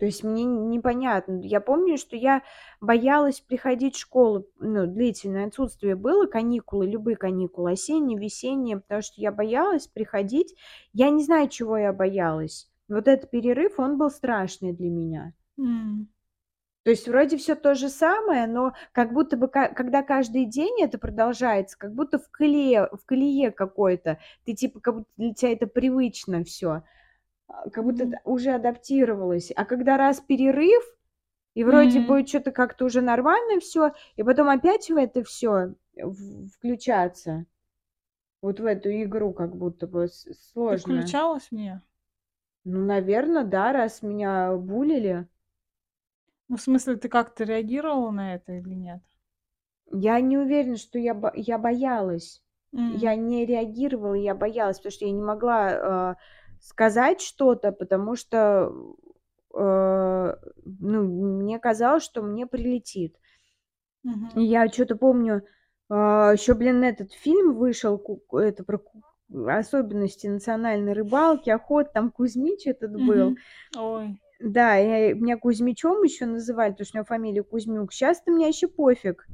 То есть мне непонятно. Я помню, что я боялась приходить в школу, ну, длительное отсутствие было, каникулы, любые каникулы, осенние, весенние, потому что я боялась приходить. Я не знаю, чего я боялась. Вот этот перерыв, он был страшный для меня. М. То есть вроде все то же самое, но как будто бы, когда каждый день это продолжается, как будто в колее, в колее какой-то, ты типа, как будто для тебя это привычно все, как будто это уже адаптировалось. А когда раз перерыв, и вроде М. бы что-то как-то уже нормально все, и потом опять в это все включаться, вот в эту игру как будто бы с- Ты сложно. включалась в неё? Ну, наверное, да, раз меня булили. Ну, в смысле, ты как-то реагировала на это или нет? Я не уверена, что я, бо- я боялась. Я М. не реагировала, я боялась, потому что я не могла э, сказать что-то, потому что э, ну, мне казалось, что мне прилетит. Мгм. я что-то помню, еще, блин, этот фильм вышел, это про особенности национальной рыбалки, охот, там Кузьмич этот был. Мгм. Ой. Да, я, меня Кузьмичом еще называли, потому что у него фамилия Кузьмюк. Сейчас-то мне еще пофиг.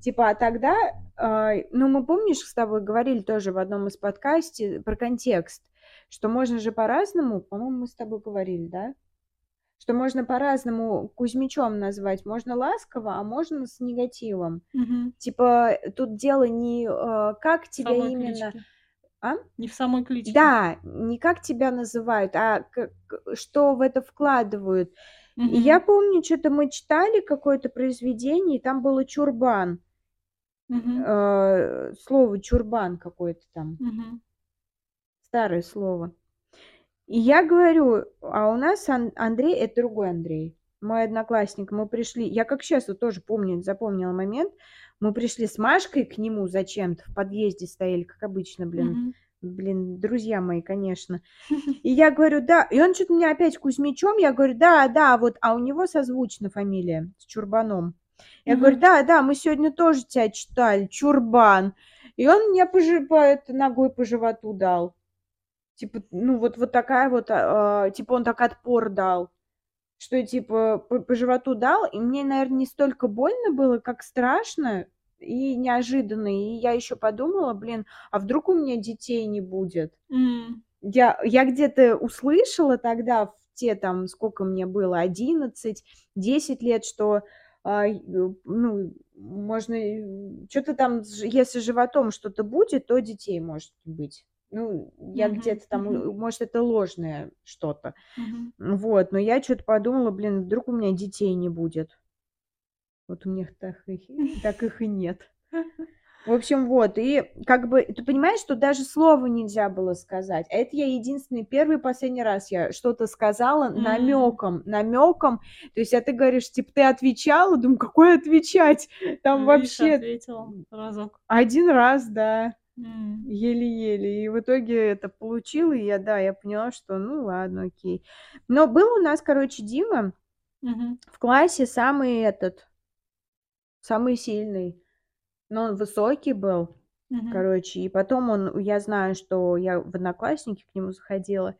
Типа, а тогда, э, ну, мы, помнишь, с тобой говорили тоже в одном из подкастов про контекст, что можно же по-разному, по-моему, мы с тобой говорили, да? Что можно по-разному Кузьмичом назвать. Можно ласково, а можно с негативом. Мгм. Типа, тут дело не э, как тебя самой именно... кличке. А? Не в самой кличке. Да, не как тебя называют, а к- к- что в это вкладывают. И Мгм. я помню, что-то мы читали какое-то произведение, и там было чурбан. Мгм. Э, слово чурбан какое-то там, Мгм. Старое слово. И я говорю, а у нас Ан- Андрей, это другой Андрей, мой одноклассник, мы пришли, я как сейчас вот тоже помню, запомнила момент, мы пришли с Машкой к нему зачем-то, в подъезде стояли, как обычно, блин, Мгм. блин, друзья мои, конечно. (laughs) И я говорю, да, и он что-то меня опять Кузьмичом, я говорю, да, да, вот, а у него созвучна фамилия с Чурбаном. Я Мгм. говорю, да, да, мы сегодня тоже тебя читали, Чурбан. И он мне по, жи- по это, ногой по животу дал. Типа, ну вот, вот такая вот, а, типа он так отпор дал, что типа по, по животу дал, и мне, наверное, не столько больно было, как страшно и неожиданно. И я еще подумала, блин, а вдруг у меня детей не будет? М. Я, я где-то услышала тогда, в те там, сколько мне было, 11, 10 лет, что, а, э, ну, можно, что-то там, если животом что-то будет, то детей может быть. Ну, я Мгм. где-то там, э, может, это ложное что-то. Мгм. Вот, но я что-то подумала, блин, вдруг у меня детей не будет. Вот у них так, их, (laughs) так их и нет. В общем, вот, и как бы, ты понимаешь, что даже слова нельзя было сказать. А это я единственный, первый и последний раз я что-то сказала М. намеком, намеком. То есть, а ты говоришь, типа, ты отвечала? Думаю, какой отвечать? Там Ну, видишь, вообще ответила разок. один раз, да. Еле-еле. И в итоге это получила, и я, да, я поняла, что ну ладно, окей. Но был у нас, короче, Дима Мгм. в классе самый этот, самый сильный. Но он высокий был. Мгм. Короче, и потом он, я знаю, что я в одноклассники к нему заходила,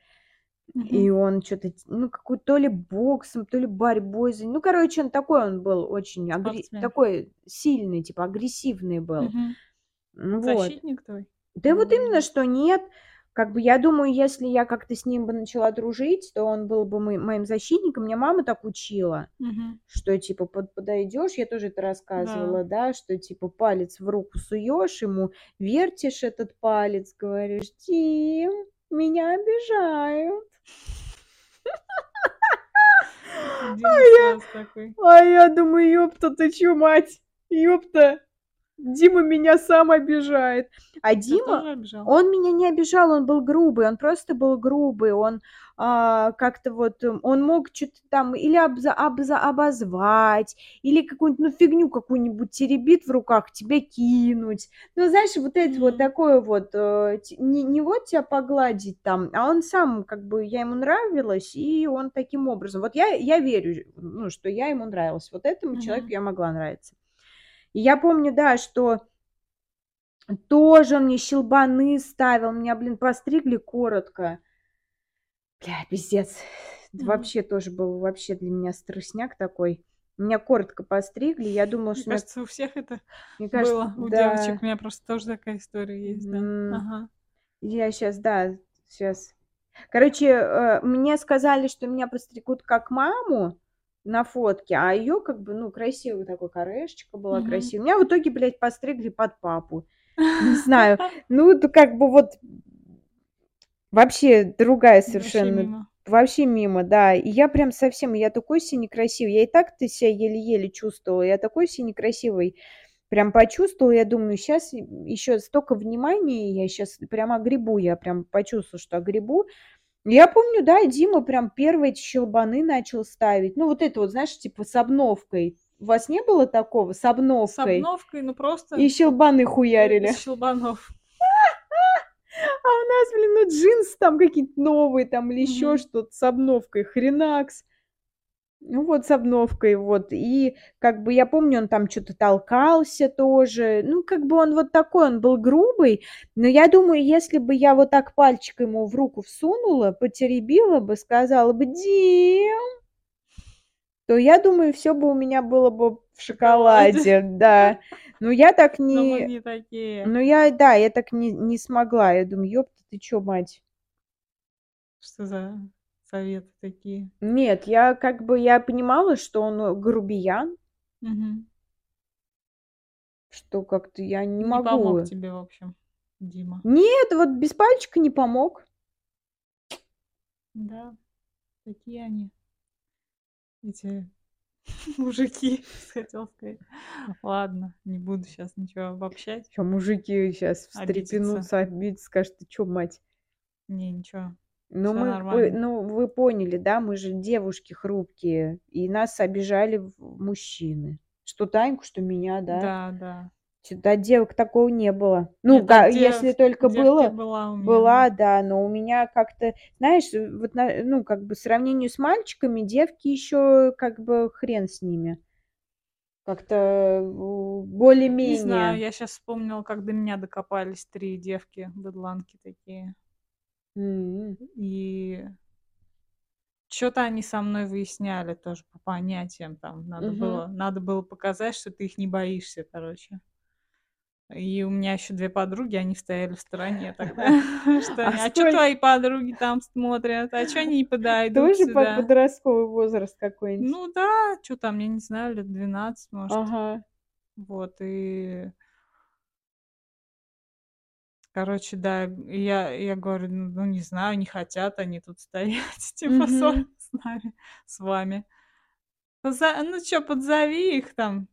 и Мгм. он что-то, ну, какой то ли боксом, то ли борьбой, за- ну, короче, он такой, он был очень, Спортсмен. такой сильный, типа, агрессивный был. Мгм. Ну, Вот. Защитник твой? Да вот именно, что нет. Как бы я думаю, если я как-то с ним бы начала дружить, то он был бы мо- моим защитником. Меня мама так учила, Мгм. что типа под, подойдешь, я тоже это рассказывала, да, что типа палец в руку суешь ему, вертишь этот палец, говоришь, Тим, меня обижают. Стресс такой. А я думаю, ёпта, ты чё, мать? Ёпта. Дима меня сам обижает. А Тебя Дима? Он меня не обижал, он был грубый, он просто был грубый, он а, как-то вот, м, он мог что-то там или обза- обза- обозвать, или какую-нибудь, ну, фигню какую-нибудь теребит в руках, тебе кинуть. Ну, знаешь, вот это вот М. такое вот, э, не, не вот тебя погладить там, а он сам, как бы, я ему нравилась, и он таким образом. Вот я, я верю, ну, что я ему нравилась. Вот этому человеку Мгм. я могла нравиться. И я помню, да, что тоже мне щелбаны ставил. Меня, блин, постригли коротко. Бля, пиздец. Мгм. вообще тоже был вообще для меня стрессняк такой. Меня коротко постригли, я думала, Мне что меня кажется, у всех это мне кажется, было. У да. девочек у меня просто тоже такая история есть, да. Мгм. Ага. Я щас, да, щас. Короче, э, мне сказали, что меня постригут как маму на фотке, а её как бы, ну, красивая такой корешечка была Мгм. красивая. Меня в итоге, блядь, постригли под папу. Не (laughs) знаю, ну, это как бы вот вообще другая Вообще совершенно мимо. вообще мимо, да. И я прям совсем, я такой се некрасивый. Я и так-то ся еле-еле чувствовала. Я такой се некрасивой прям почувствовала. Я думаю, щас ещё столько внимания, я щас прям огребу. Я прям почувствовала, что огребу. Я помню, да, Дима прям первые эти щелбаны начал ставить. Ну, вот это вот, знаешь, типа с обновкой. У вас не было такого? С С обновкой? обновкой, ну, просто И щелбаны хуярили. из щелбанов. (laughs) А у нас, блин, ну, джинсы там какие-то новые там или Мгм. что-то с обновкой. Хренакс. Ну, вот с обновкой, вот. И как бы я помню, он там чё-то толкался тоже. Ну, как бы он вот такой, он был грубый. Но я думаю, если бы я вот так пальчик ему в руку всунула, потеребила бы, сказала бы: "Дим" то я думаю, всё бы у меня было бы в шоколаде. да. Но я так (laughs) Но мы не не такие. ну, я, да, я так не не смогла. Я думаю: "Ёпта, ты чё, мать?" Что за советы такие? Нет, я как бы я понимала, что он, э, грубиян. Мгм. Что как-то я не Не помог могу. тебе, в общем, Дима. Нет, вот без пальчика не помог. Да, такие они. Эти (laughs) мужики, (laughs) хотела сказать. Ладно, не буду щас ничего обобщать. Чё, мужики Обидятся. встрепенутся, обидятся, скажут: "Ты чё, мать?" Не, ничего. Ну, Всё мы вы ну, вы поняли, да, мы же девушки хрупкие, и нас обижали в мужчины. Что Таньку, что меня, да. Да, да. От девок такого не было. Ну, Нет, га от если дев только девки было была у меня, была, да. да, но у меня как-то, знаешь, э, вот на ну, как бы, сравнению с мальчиками, девки ещё, как бы, хрен с ними. Как-то, у Не знаю, более-менее. я щас вспомнила, как до меня докопались 3 девки, быдланки такие. М. И чё-то они со мной выясняли тоже по понятиям там. Надо Мгм. было надо было показать, что ты их не боишься, короче. И у меня ещё 2 подруги, они стояли в стороне тогда. (laughs) Что А они: "А чё сколь твои подруги там смотрят? А чё они не подойдут Тоже по сюда?" подростковый возраст какой-нибудь? Ну да, чё там, я не знаю, лет 12, может. Ага. Вот, и Короче, да, я я говорю: "Ну ну, не знаю, не хотят они тут стоять, (laughs) типа, Мгм. с нами, с вами. Поза ну чё, подзови их там".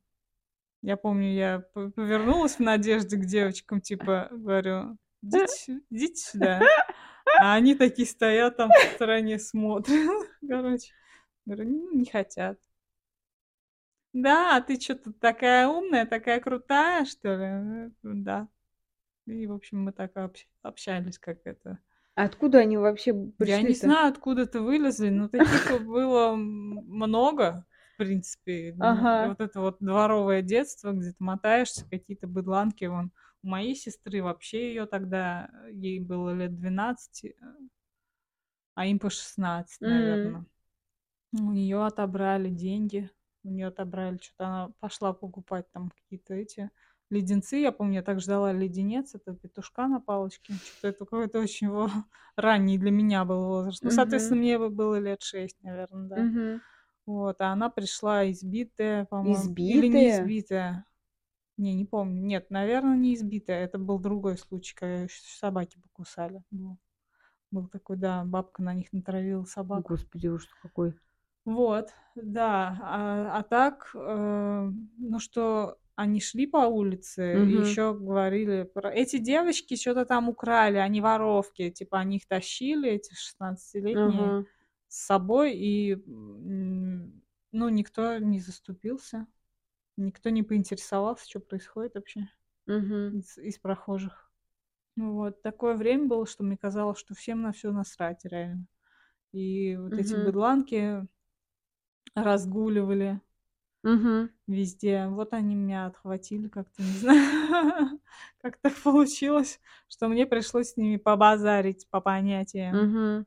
Я помню, я повернулась в надежде к девочкам, типа, говорю: "Идите идите сюда". А они такие стоят там в стороне, смотрят, (laughs) короче. Говорю: "Ну, не хотят". "Да, а ты чё тут такая умная, такая крутая, что ли?" Э, да. И, в общем, мы так общ общались, как это Откуда они вообще Я не знаю, откуда-то вылезли, но таких (laughs) было много, в принципе. Ага. вот это вот дворовое детство, где ты мотаешься, какие-то быдланки. Вон у моей сестры вообще её тогда, э, ей было лет 12, э а им по 16, М. наверно. У неё отобрали деньги, у неё отобрали, чё-то она пошла покупать там какие-то эти леденцы. Я помню, я так ждала леденец, это петушка на палочке. Чё-то это какой-то очень во (laughs) ранний для меня был возраст. Ну, соответственно, мне бы было лет 6, наверно, да. Вот, а она пришла избитая, по-моему, или не избитая. Не, не помню. Нет, наверно, не избитая. Это был другой случай, когда собаки покусали. Был был такой, да, бабка на них натравила собак. Господи, ужас какой. Вот, да. А а так, э, ну, что они шли по улице и Мгм. ещё говорили про "Эти девочки чё-то там украли, они воровки". Типа они их тащили, эти шестнадцатилетние, Ага. с собой, и, ну, никто не заступился, никто не поинтересовался, чё происходит вообще Мгм. из из прохожих. Вот. Такое время было, что мне казалось, что всем на всё насрать реально. И вот эти Мгм. быдланки разгуливали Мгм. везде. Вот они меня отхватили как-то, не знаю, (laughs) как так получилось, что мне пришлось с ними побазарить по понятиям. Мгм.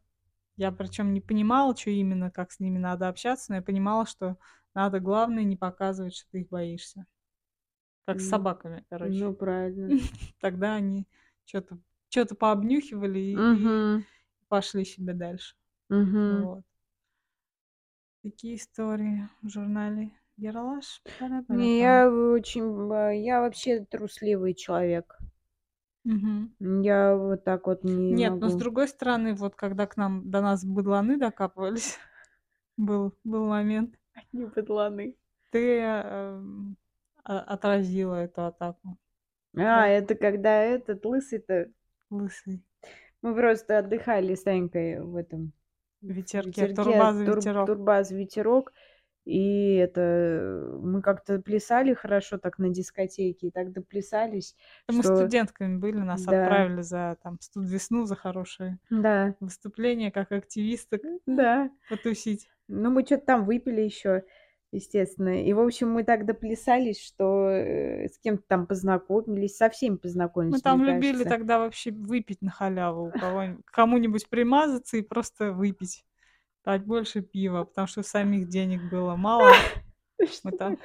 Я причем не понимала, что именно, как с ними надо общаться, но я понимала, что надо, главное, не показывать, что ты их боишься. Как с Ну, собаками, короче. ну правильно. (laughs) Тогда они что-то что-то пообнюхивали и, и Мгм. пошли себе дальше. Мгм. Вот. Такие истории в журнале Ералаш. Не, я очень, я вообще трусливый человек. Мгм. Я вот так вот не Нет, но с могу. другой стороны, вот когда к нам до нас быдланы докапывались, (laughs) был, был момент, Не подланы. ты а- отразила эту атаку. А, Да. это когда этот лысый-то... Лысый. Мы просто отдыхали с Танькой в этом... Ветерке, ветерке, турбаза, тур- ветерок. турбаз, ветерок. И это мы как-то плясали хорошо так на дискотеке, и так доплясались, Мы что... студентками были, нас Да. отправили за там студ-весну, за хорошие Да, выступления, как активисток да. потусить. Ну, мы что-то там выпили еще, естественно. И, в общем, мы так доплясались, что э, с кем-то там познакомились, со всеми познакомились, Мы там любили кажется. тогда вообще выпить на халяву кому-нибудь примазаться и просто выпить. Дать больше пива, потому что самих денег было мало. (laughs) Мы так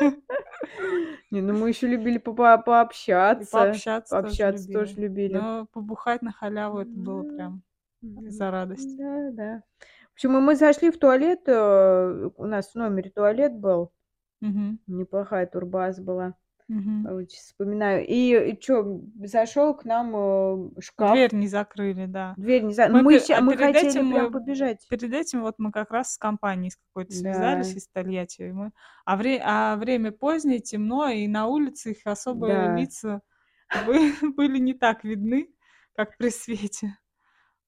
(laughs) Не, ну мы еще любили пообщаться. пообщаться Пообщаться тоже любили. Но побухать на халяву это было прям за радость. Да, да. В общем, мы зашли в туалет, э, у нас в номере туалет был, Мгм, неплохая турбаза была, сейчас вспоминаю. И, что, зашел к нам э, шкаф, Дверь не закрыли, да. дверь не за... Мы, Мы, пе- ща- а мы хотели этим прям мы побежать. Перед этим вот мы как раз с компанией с какой-то связались Да, из Тольятти. и мы... а, вре... а время позднее, темно, и на улице их особо да. лица бы- (laughs) были не так видны, как при свете.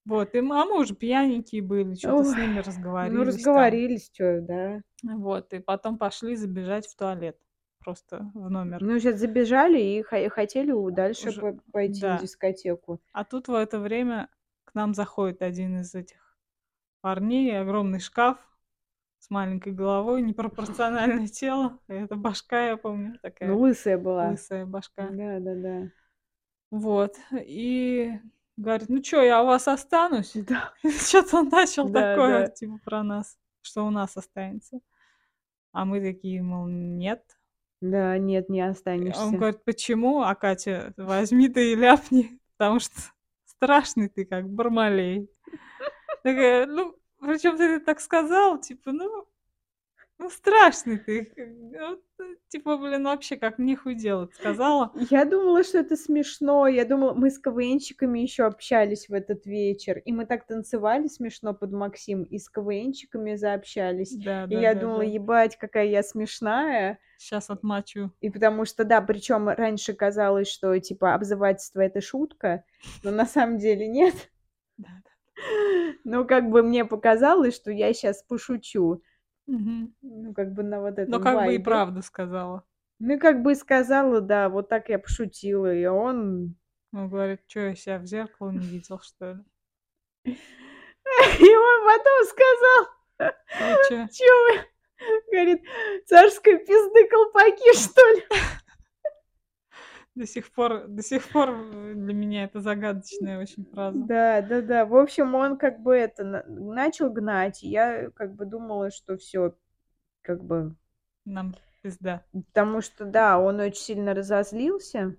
Вот, и мы, а мы уже пьяненькие были, что-то с ними ну, разговорились там. что, да. Вот, и потом пошли забежать в туалет, просто в номер. Ну, сейчас забежали и хо- хотели дальше Уже, по- пойти да. дискотеку. А тут в это время к нам заходит один из этих парней, огромный шкаф с маленькой головой, непропорциональное (laughs) тело. Это башка, я помню, Ну, такая лысая была. лысая башка. Да, да, да. Вот. И говорит, ну что, я у вас останусь? (laughs) Да, Что-то он начал да, такое, да. типа, про нас, что у нас останется. А мы такие, мол, нет. Да, нет, не И Он останешься. говорит, почему? А Катя, возьми ты и ляпни, (laughs) потому что страшный ты, как Бармалей. Такая, ну, причем ты это так сказал, типа, ну, ну страшный ты. как- вот, э, типа, блин, вообще как нехуй делать, сказала. Я думала, что это смешно. Я думала, мы с КВНчиками еще общались в этот вечер. И мы так танцевали смешно под Максим, и с КВНчиками заобщались. Да, И да, я да, думала, да. ебать, какая я смешная. Сейчас отмочу. И потому что, да, причем раньше казалось, что, типа, обзывательство — это шутка, но на самом деле нет. Да, да. (laughs) Ну, как бы мне показалось, что я сейчас пошучу. Мгм. Ну, как бы на вот этом Ну, как бы и вайбе. правду сказала. Ну, как бы и сказала, да, вот так я пошутила. И он... Он говорит, что я себя в зеркало не видел, что ли? (laughs) И он потом сказал, И чё? чё вы, говорит, царской пизды колпаки, (laughs) что ли? До сих пор, до сих пор э, для меня это загадочная очень фраза. Да, да, да. В общем, он как бы это на- начал гнать. и Я как бы думала, что все, как бы, Нам пизда. потому что, да, он очень сильно разозлился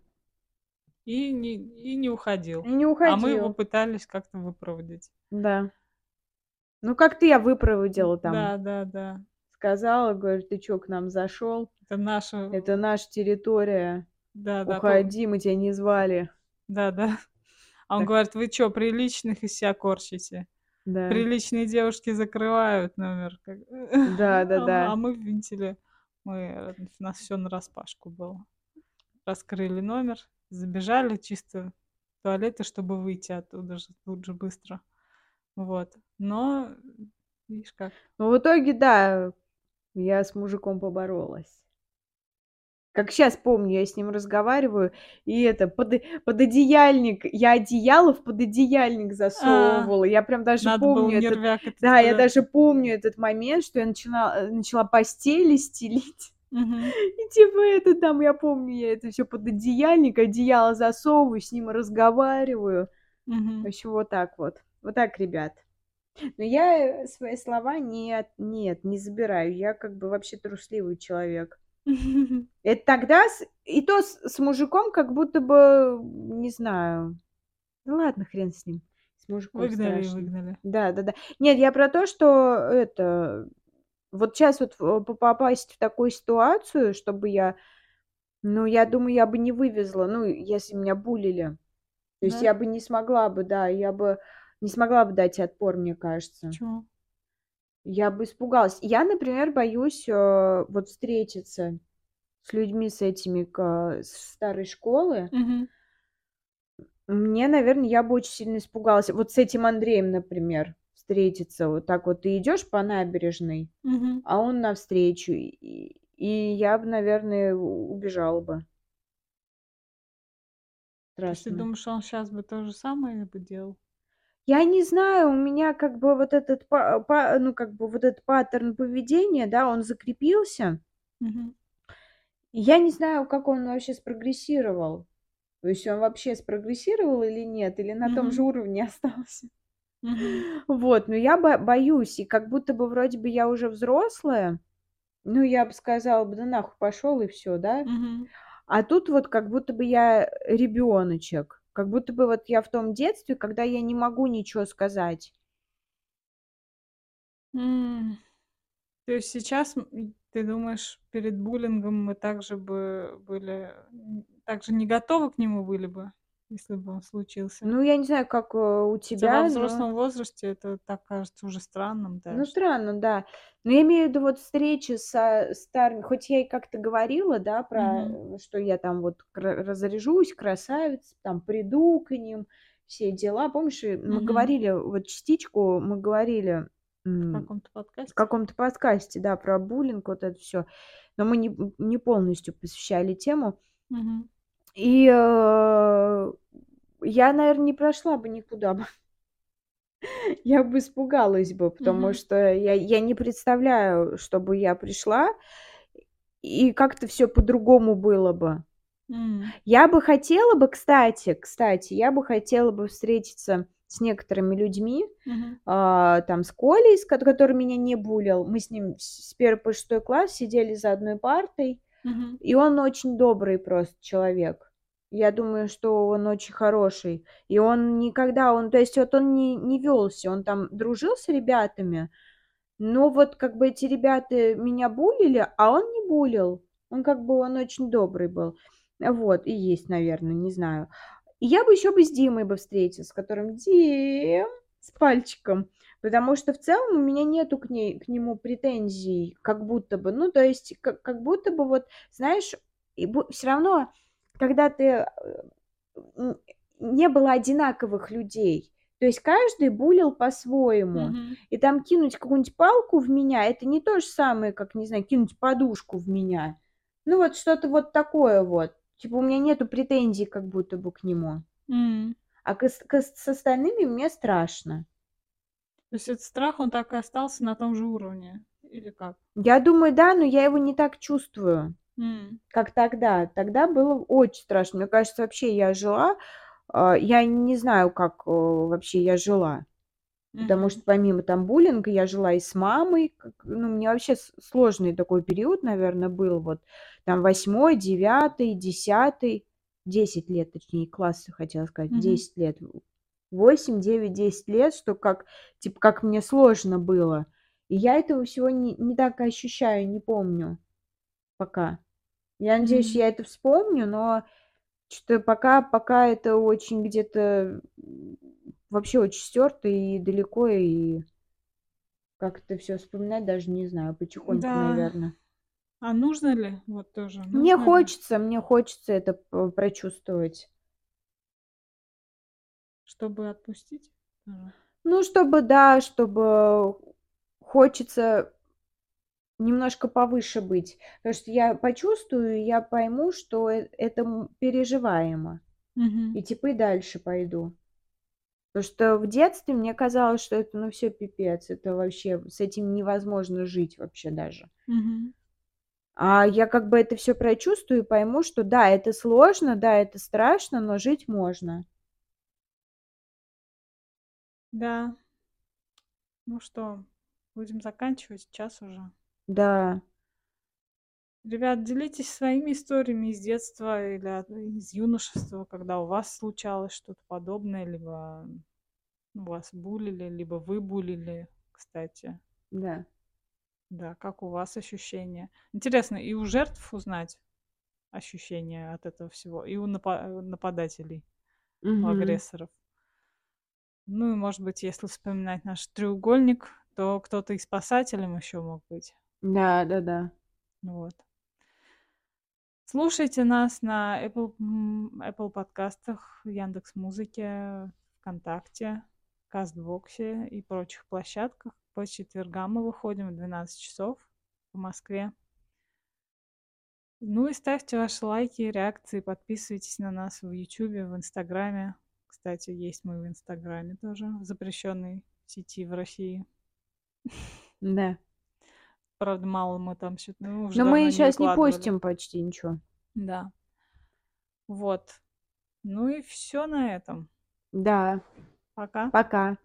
И не, и не уходил. и не А уходил. мы его пытались как-то выпроводить. Да. Ну, как-то я выпроводила там. Да, да, да. Сказала, говорю, ты чё, к нам зашел? Это наша... Это наша территория. Да, да, Уходи, мы тебя не звали. да, да. А он Так. говорит, вы что, приличных из себя корчите? Да. Приличные девушки закрывают номер. Да, да, (laughs) а, да. а мы винтили. Мы, э, у нас все на распашку было. Раскрыли номер, забежали чисто в туалеты, чтобы выйти оттуда же тут же быстро. Вот. Но, видишь как. Ну, в итоге, да, я с мужиком поборолась. Как сейчас помню, я с ним разговариваю, и это, под, пододеяльник, я одеяло в пододеяльник засовывала. Я прям даже А, помню этот, этот да, я куда- даже помню этот момент, что я начала, э, начала постели стелить. И типа это там, я помню, я это все под одеяльник, одеяло засовываю, с ним разговариваю. В Мгм. общем, вот так вот. Вот так, ребят. Но я, э, свои слова нет, нет, не забираю. Я как бы вообще трусливый человек. (laughs) Это тогда с и то с с мужиком как будто бы, не знаю. Ну ладно, хрен с ним, с мужиком Выгнали страшно. выгнали. Да-да-да. Нет, я про то, что это, вот щас вот в по попасть в такую ситуацию, чтобы я, ну, я думаю, я бы не вывезла, ну, если меня булили. То есть Да? я бы не смогла бы, да, я бы не смогла бы дать отпор, мне кажется. Почему? Я бы испугалась. Я, например, боюсь, э, вот встретиться с людьми с этими ка с старой школы. Мгм. Мне, наверно, я бы очень сильно испугалась. Вот с этим Андреем, например, встретиться. Вот так вот ты идёшь по набережной, Мгм. а он навстречу, и и я бы, наверное, убежала бы. То есть ты Страшно. думаешь, он щас бы то же самое бы делал? Я не знаю, у меня как бы вот этот па па ну, как бы вот этот паттерн поведения, да, он закрепился. Мгм. Я не знаю, как он вообще спрогрессировал. То есть он вообще спрогрессировал или нет, или на том же Мгм. уровне (laughs) остался. Мгм. Вот, но я бо боюсь, и как будто бы вроде бы я уже взрослая. Ну, я бы сказала бы: "Да нахуй пошёл", и всё, да. Мгм. А тут вот как будто бы я ребёночек. Как будто бы вот я в том детстве, когда я не могу ничего сказать. М. То есть сейчас, ты думаешь, перед буллингом мы также бы были, м, так же не готовы к нему были бы, если бы он случился? Ну, я не знаю, как, э, у во тебя, но взрослом возрасте это так кажется уже странным Ну, даже. странно, да. Но я имею в виду вот встречи со старыми хоть я и как-то говорила, да, про, э, что я там вот разряжусь, красавица, там приду к ним, все дела. Помнишь, мы Мгм. говорили, вот частичку мы говорили, В каком-то в подкасте? каком-то подкасте, да, про буллинг, вот это всё. Но мы не не полностью посвящали тему. Мгм. И, э, я, наверно, не прошла бы никуда бы. (laughs) Я бы испугалась бы, потому Мгм. что я я не представляю, чтобы я пришла, и как-то всё по-другому было бы. М. Я бы хотела бы, кстати кстати, я бы хотела бы встретиться с некоторыми людьми, Мгм. а, там, с Колей, с ко который меня не буллил. Мы с ним с 1 по 6 класс сидели за одной партой, Мгм. и он очень добрый просто человек. Я думаю, что он очень хороший. И он никогда, он, то есть вот он не не вёлся, он там дружил с ребятами, но вот как бы эти ребята меня буллили, а он не буллил. Он как бы, он очень добрый был. Вот, и есть, наверно, не знаю. Я бы ещё бы с Димой бы встретилась, с которым Дим с пальчиком, потому что в целом у меня нету к ней к нему претензий, как будто бы. Ну, то есть как как будто бы вот, знаешь, и всё равно, когда ты, э, не было одинаковых людей. То есть каждый буллил по-своему. Мгм. И там кинуть какую-нибудь палку в меня- это не то же самое, как, не знаю, кинуть подушку в меня. Ну, вот что-то вот такое вот. Типа у меня нету претензий как будто бы к нему. М. А к к с остальными мне страшно. То есть этот страх, он так и остался на том же уровне или как? Я думаю, да, но я его не так чувствую, Как тогда. Тогда было очень страшно. Мне кажется, вообще я жила, а, я не знаю, как, э, вообще я жила. Потому Мгм. что помимо там буллинга я жила и с мамой. Ну, мне вообще сложный такой период, наверно, был. Вот там 8, 9, 10, 10 лет, точнее, классы, хотела сказать, Мгм. 10 лет. 8, 9, 10 лет, что как, типа, как мне сложно было. И я этого всего не не так ощущаю, не помню пока. Я надеюсь, я это вспомню, но чё-то пока пока это очень где-то, вообще очень стёрто и далеко, и как это всё вспоминать, даже не знаю. Потихоньку, Да. наверно. А нужно ли? Вот тоже, Мне нужно ли? хочется мне хочется это прочувствовать. Чтобы отпустить? Ну, чтобы, да, чтобы хочется немножко повыше быть. Потому что я почувствую, я пойму, что э это, переживаемо. Мгм. И типа и дальше пойду. Потому что в детстве мне казалось, что это, ну, всё пипец, это вообще с этим невозможно жить вообще даже. Мгм. А я как бы это всё прочувствую и пойму, что да, это сложно, да, это страшно, но жить можно. Да. Ну что, будем заканчивать, час уже. Да. Ребят, делитесь своими историями из детства или из юношества, когда у вас случалось что-то подобное, либо вас булили, либо вы булили, кстати. Да. Да, как у вас ощущения? Интересно и у жертв узнать ощущения от этого всего, и у напа- нападателей, у агрессоров. Ну и, может быть, если вспоминать наш треугольник, то кто-то и спасателем еще мог быть. Да, да, да. Вот. Слушайте нас на Apple, Apple подкастах, Яндекс Музыке, ВКонтакте, Кастбоксе и прочих площадках. По четвергам мы выходим в 12 часов по Москве. Ну и ставьте ваши лайки, реакции, подписывайтесь на нас в Ютубе, в Инстаграме. Кстати, есть мы в Инстаграме тоже, в запрещенной сети в России. Да. Правда, мало мы там что-то... Ну, Но мы сейчас не, не постим почти ничего. Да. Вот. Ну и все на этом. Да. Пока. Пока.